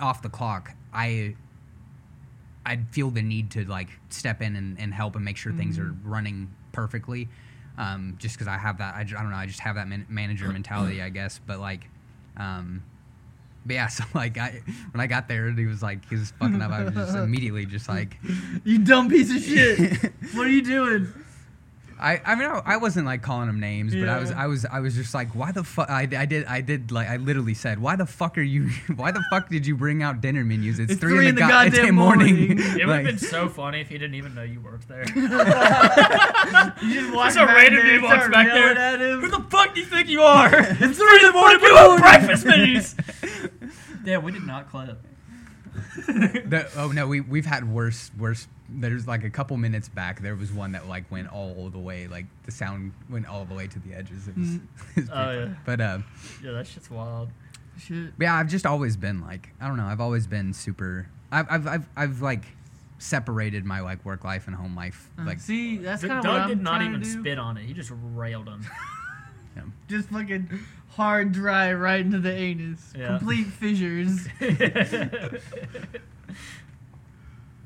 off the clock, I I feel the need to like step in and, and help and make sure things are running perfectly. Um, just because I have that, I, I don't know, I just have that man- manager mentality, I guess. But like, um, but yeah, so like I when I got there, he was like he was fucking up. I was just immediately just like You dumb piece of shit. what are you doing? I, I mean I, I wasn't like calling him names, but I was I was I was just like why the fuck I, I did I did like I literally said why the fuck are you why the fuck did you bring out dinner menus? It's, It's three, in the, goddamn morning. It would have Like- been so funny if he didn't even know you worked there. You just walk Just a back random there dude and walks back there. At. Who the fuck do you think you are? It's three in the morning. we want breakfast menus. Damn, we did not clip. The, oh no, we we've had worse worse. There's like a couple minutes back. There was one that like went all the way, like the sound went all the way to the edges. It was, Mm. it was Oh, pretty yeah. funny. But uh, Yeah, that shit's wild. Shit. yeah, I've just always been like I don't know. I've always been super. I've I've I've, I've like separated my like work life and home life. Uh, Like see, that's Doug kind of what I'm did not even spit on it. He just railed him. Just fucking hard, dry, right into the anus. Yeah. Complete fissures. what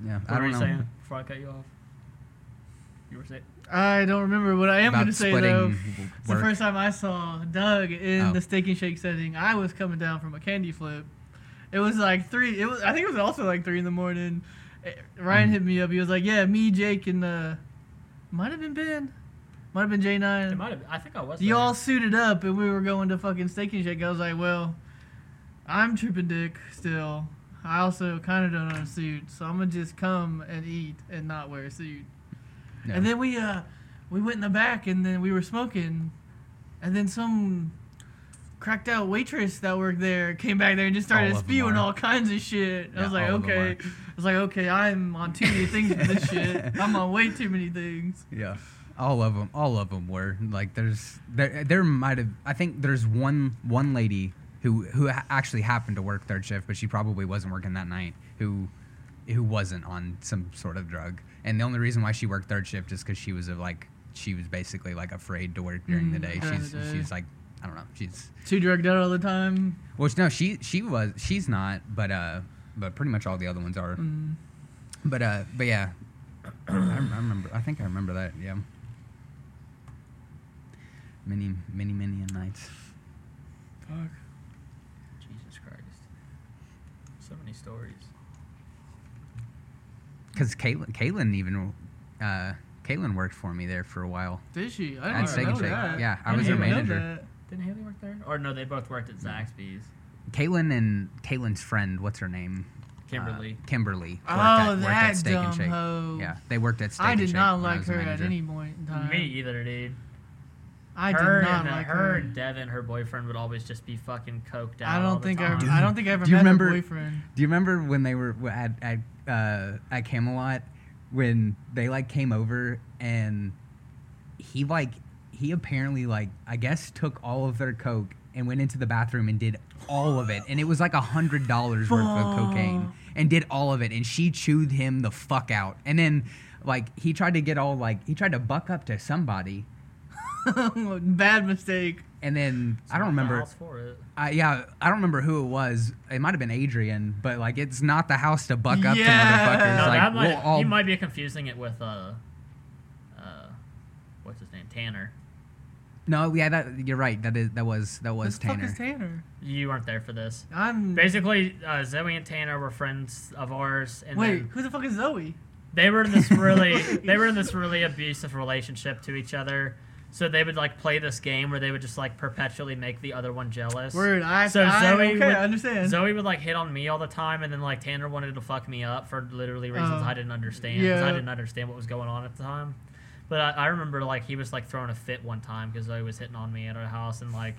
yeah, I don't you know. saying before I cut you off? You were saying I don't remember what I am going to say though. w- It's the first time I saw Doug in Oh. the steak and shake setting. I was coming down from a candy flip. It was like three. It was. I think it was also like three in the morning. Eh, Ryan Mhm. hit me up. He was like, "Yeah, me, Jake, and uh, might have been Ben, might have been J Nine. it Nine. might have. I think I was. You there. all suited up, and we were going to fucking steak and shake. I was like, well, I'm tripping dick still. I also kind of don't own a suit, so I'm gonna just come and eat and not wear a suit. Yeah. And then we uh we went in the back and then we were smoking, and then some cracked out waitress that worked there came back there and just started All spewing all kinds of shit. I was like, all of them okay. I was like, okay, I'm on too many things for this shit. I'm on way too many things. Yeah, all of them, all of them were like. There's there there might have. I think there's one one lady who who actually happened to work third shift, but she probably wasn't working that night. Who who wasn't on some sort of drug, and the only reason why she worked third shift is because she was a like she was basically like afraid to work during the Mm, day. She's the day. she's like I don't know. She's Too drugged out all the time. well, no, she she was she's not, but uh, but pretty much all the other ones are. Mm. But uh, but yeah, I, I remember. I think I remember that. Yeah. Many many many a nights. Fuck. Jesus Christ. So many stories. Because Caitlin, Caitlin even, uh, Caitlin worked for me there for a while. Did she? I At didn't Steak know Shake. that. Yeah, I I was her didn't even know manager. Didn't Haley work there? Or no, they both worked at Zaxby's. Caitlin and Caitlin's friend, what's her name? Kimberly. Uh, Kimberly. Worked Oh, at, worked that at Steak dumb and Shake. hoe. Yeah, they worked at Steak I and did Shake not when I like was the her at any point in time. Me either, dude. I her did not and like her, her. and Devin, her boyfriend, would always just be fucking coked out. I don't the think I. time. I don't think I ever Do you met remember- her boyfriend. Do you remember when they were w- at at uh, at Camelot when they like came over and he like he apparently like I guess took all of their coke and went into the bathroom and did all of it and it was like a hundred dollars worth of cocaine and did all of it and she chewed him the fuck out and then like he tried to get all like he tried to buck up to somebody Bad mistake. and then It's I don't remember house for it. I, yeah, I don't remember who it was. It might have been Adrian, but like it's not the house to buck up Yeah. to motherfuckers. No, like that might, we'll all you might be confusing it with uh, uh, what's his name, Tanner. no, yeah, that you're right. That is that was that was Who the fuck Tanner. is Tanner? You weren't there for this. I'm. Basically, uh, Zoe and Tanner were friends of ours, and Wait, then who the fuck is Zoe? they were in this really, they were in this really abusive relationship to each other. So they would like play this game where they would just like perpetually make the other one jealous. Word. I. So I, Zoe okay, would- I understand. Zoe would like hit on me all the time, and then like Tanner wanted to fuck me up for literally reasons Oh. I didn't understand because I didn't understand what was going on at the time. But I, I remember like he was like throwing a fit one time because Zoe was hitting on me at our house, and like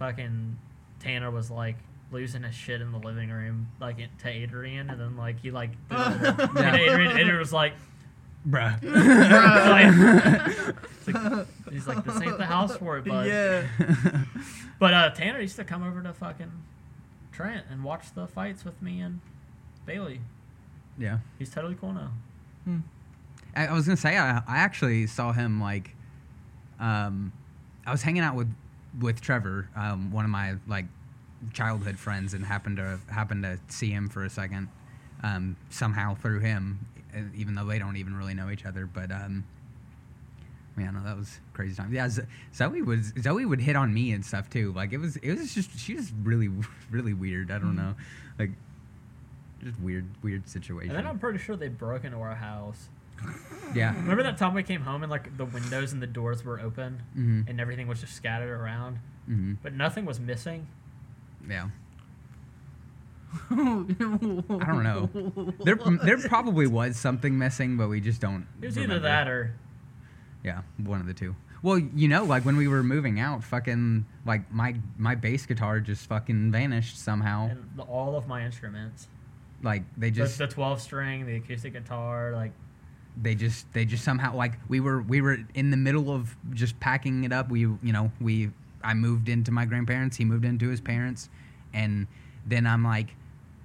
fucking Tanner was like losing his shit in the living room like to Adrian, and then like he like and Adrian, Adrian was like, Bruh. like, it's like- he's like this ain't the house for it, bud. yeah. But uh, Tanner used to come over to fucking Trent and watch the fights with me and Bailey. yeah. He's totally cool now. I, I was gonna say I, I actually saw him like, um, I was hanging out with with Trevor, um, one of my like childhood friends, and happened to happened to see him for a second, um, somehow through him, even though they don't even really know each other. But um, yeah, no, that was crazy time. Yeah, Zoe was Zoe would hit on me and stuff too. Like it was it was just she was really really weird. I don't know, like just weird weird situation. And then I'm pretty sure they broke into our house. yeah. Remember that time we came home and like the windows and the doors were open hmm and everything was just scattered around, hmm but nothing was missing. Yeah. I I don't know. There, there probably was something missing, but we just don't. It was either remember. that or yeah, one of the two. Well, you know, like when we were moving out, fucking like my my bass guitar just fucking vanished somehow. and all of my instruments. Like they The, just the 12 string, the acoustic guitar, like they just they just somehow like we were we were in the middle of just packing it up. We you know we I moved into my grandparents. He moved into his parents, and then I'm like.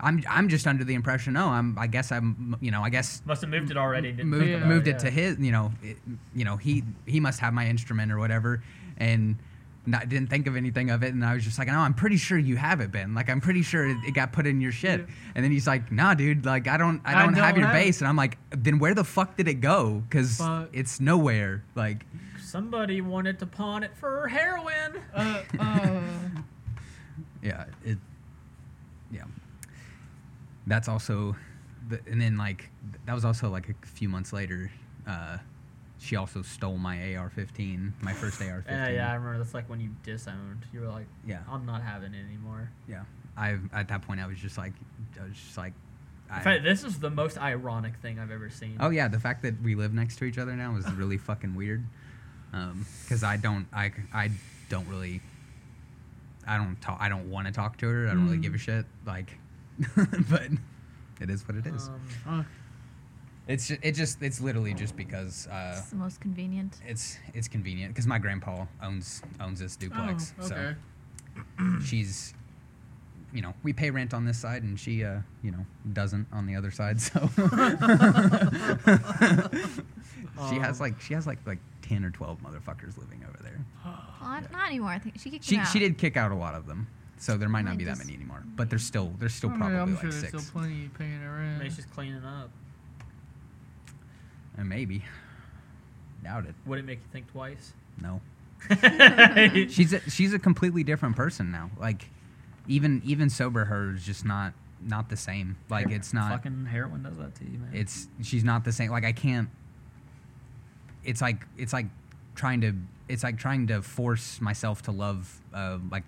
I'm, I'm just under the impression. Oh, I'm. I guess I'm. You know. I guess must have moved it already. Didn't moved, think about moved it yeah. to his you know it, you know he he must have my instrument or whatever and not, didn't think of anything of it and i was just like no i'm pretty sure you have it ben like i'm pretty sure it, it got put in your shit Yeah. and then he's like nah dude like i don't i I don't, have don't your have it." bass and i'm like then where the fuck did it go because it's nowhere like Somebody wanted to pawn it for heroin. uh, uh, yeah it yeah that's also the, and then like that was also like a few months later uh she also stole my AR-15, my first AR-15. Yeah, yeah, I remember. That's like when you disowned. You were like, Yeah. I'm not having it anymore." Yeah, I at that point I was just like, I was just like, I, fact, this is the most ironic thing I've ever seen. oh yeah, the fact that we live next to each other now is really fucking weird. Because I don't, I, I don't really, I don't talk, I don't want to talk to her. I don't really give a shit. Like, but it is what it is. Um, uh, it's ju- it just it's literally just because uh, It's the most convenient. it's it's convenient because my grandpa owns owns this duplex, oh, okay. so she's you know we pay rent on this side and she uh you know doesn't on the other side so she has Um, like she has like like ten or twelve motherfuckers living over there. Well, not- not anymore. I think she kicked She him out. she did kick out a lot of them, so there might not Might be that many anymore. But there's still there's still I mean, probably I'm like sure six, there's still plenty paying her rent. Maybe she's cleaning up. and maybe. Doubt it. Would it make you think twice? No. she's a, she's a completely different person now. Like, even even sober, her is just not not the same. Like, it's not. Fucking heroin does that to you, man. It's she's not the same. Like, I can't. It's like it's like trying to it's like trying to force myself to love uh like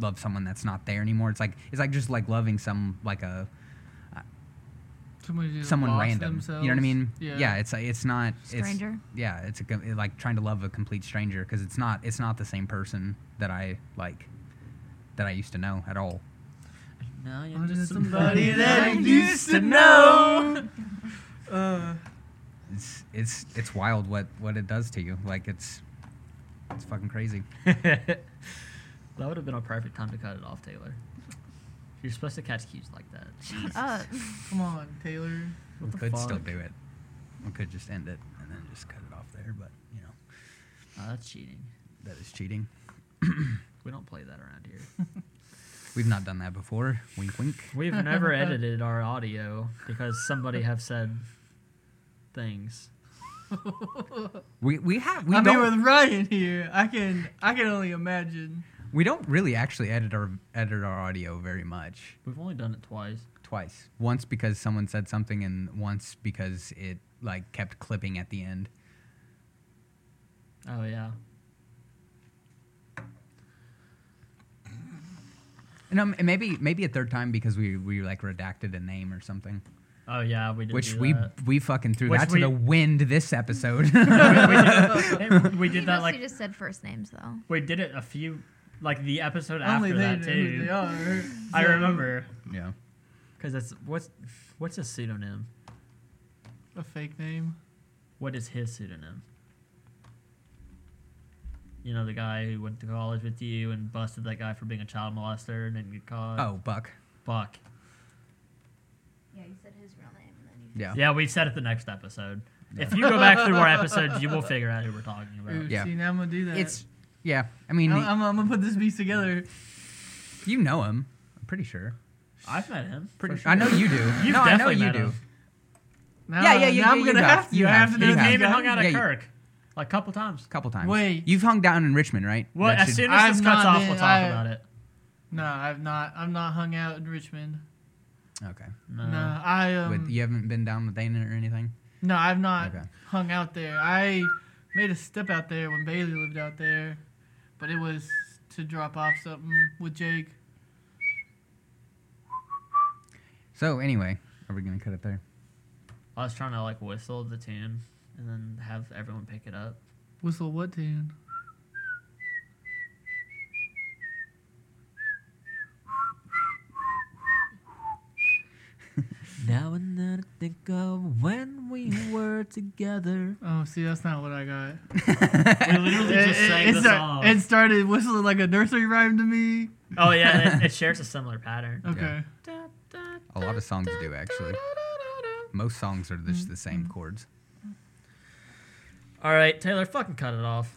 love someone that's not there anymore. It's like it's like just like loving some like a Somebody just someone random. Themselves. You know what I mean? Yeah. it's like it's not Stranger? It's, yeah, it's a com- like trying to love a complete stranger because it's not it's not the same person that I like that I used to know at all. no, you're just just somebody somebody that I used to know. Uh, It's it's it's wild what what it does to you. Like it's it's fucking crazy. that would have been a perfect time to cut it off, Taylor. You're supposed to catch cues like that. Shut up. come on, Taylor. What we the could still do it. We could just end it and then just cut it off there. But you know Oh, that's cheating. that is cheating. We don't play that around here. We've not done that before. Wink, wink. We've never edited our audio because somebody have said things. We we have we I mean, don't with Ryan here, I can I can only imagine. We don't really actually edit our edit our audio very much. We've only done it twice. Twice. Once because someone said something, and once because it like kept clipping at the end. Oh yeah. And um, and maybe maybe a third time because we we like redacted a name or something. Oh yeah, we did. Which do we that. we fucking threw Which that we- to the wind this episode. we, did, we He did that mostly like just said first names though. we did it a few like the episode Only after they that too. they are. I remember yeah. because that's what's what's a pseudonym? A fake name. What is his pseudonym? You know the guy who went to college with you and busted that guy for being a child molester and didn't get caught. Oh, Buck. Buck. Yeah, you said his real name and then you. Yeah. Yeah, we said it the next episode. If you go back through our episodes, you will figure out who we're talking about. Ooh, Yeah. See, now I'm gonna do that. It's yeah. I mean, I'm, I'm, I'm gonna put this piece together. you know him. I'm pretty sure. I've met him. Pretty for I know you do. You've no, I know definitely you met do. him. Now, Yeah, yeah, yeah, Now I'm yeah, gonna you have, have, to. you I have, have, to you know You have. this came and guy. hung out at Yeah, you- Kirk like a couple times. couple times. Wait. you've hung down in Richmond, right? Well, That as should- soon as I've this cuts not off, been- we'll talk I- about it. No, I've not. I'm not hung out in Richmond. okay. No. No, I um. But you haven't been down with Dana or anything. No, I've not Okay. hung out there. I made a step out there when Bailey lived out there, but it was to drop off something with Jake. So anyway, are we gonna cut it there? I was trying to like whistle the tune and then have everyone pick it up. Whistle what tune? Now and then I think of when we were together. Oh, see, that's not what I got. We literally It, just sang it the start- song. it started whistling like a nursery rhyme to me. oh yeah, it, it shares a similar pattern. Okay. A lot of songs do actually. Most songs are just the same mm-hmm. chords. All right, Taylor, fucking cut it off.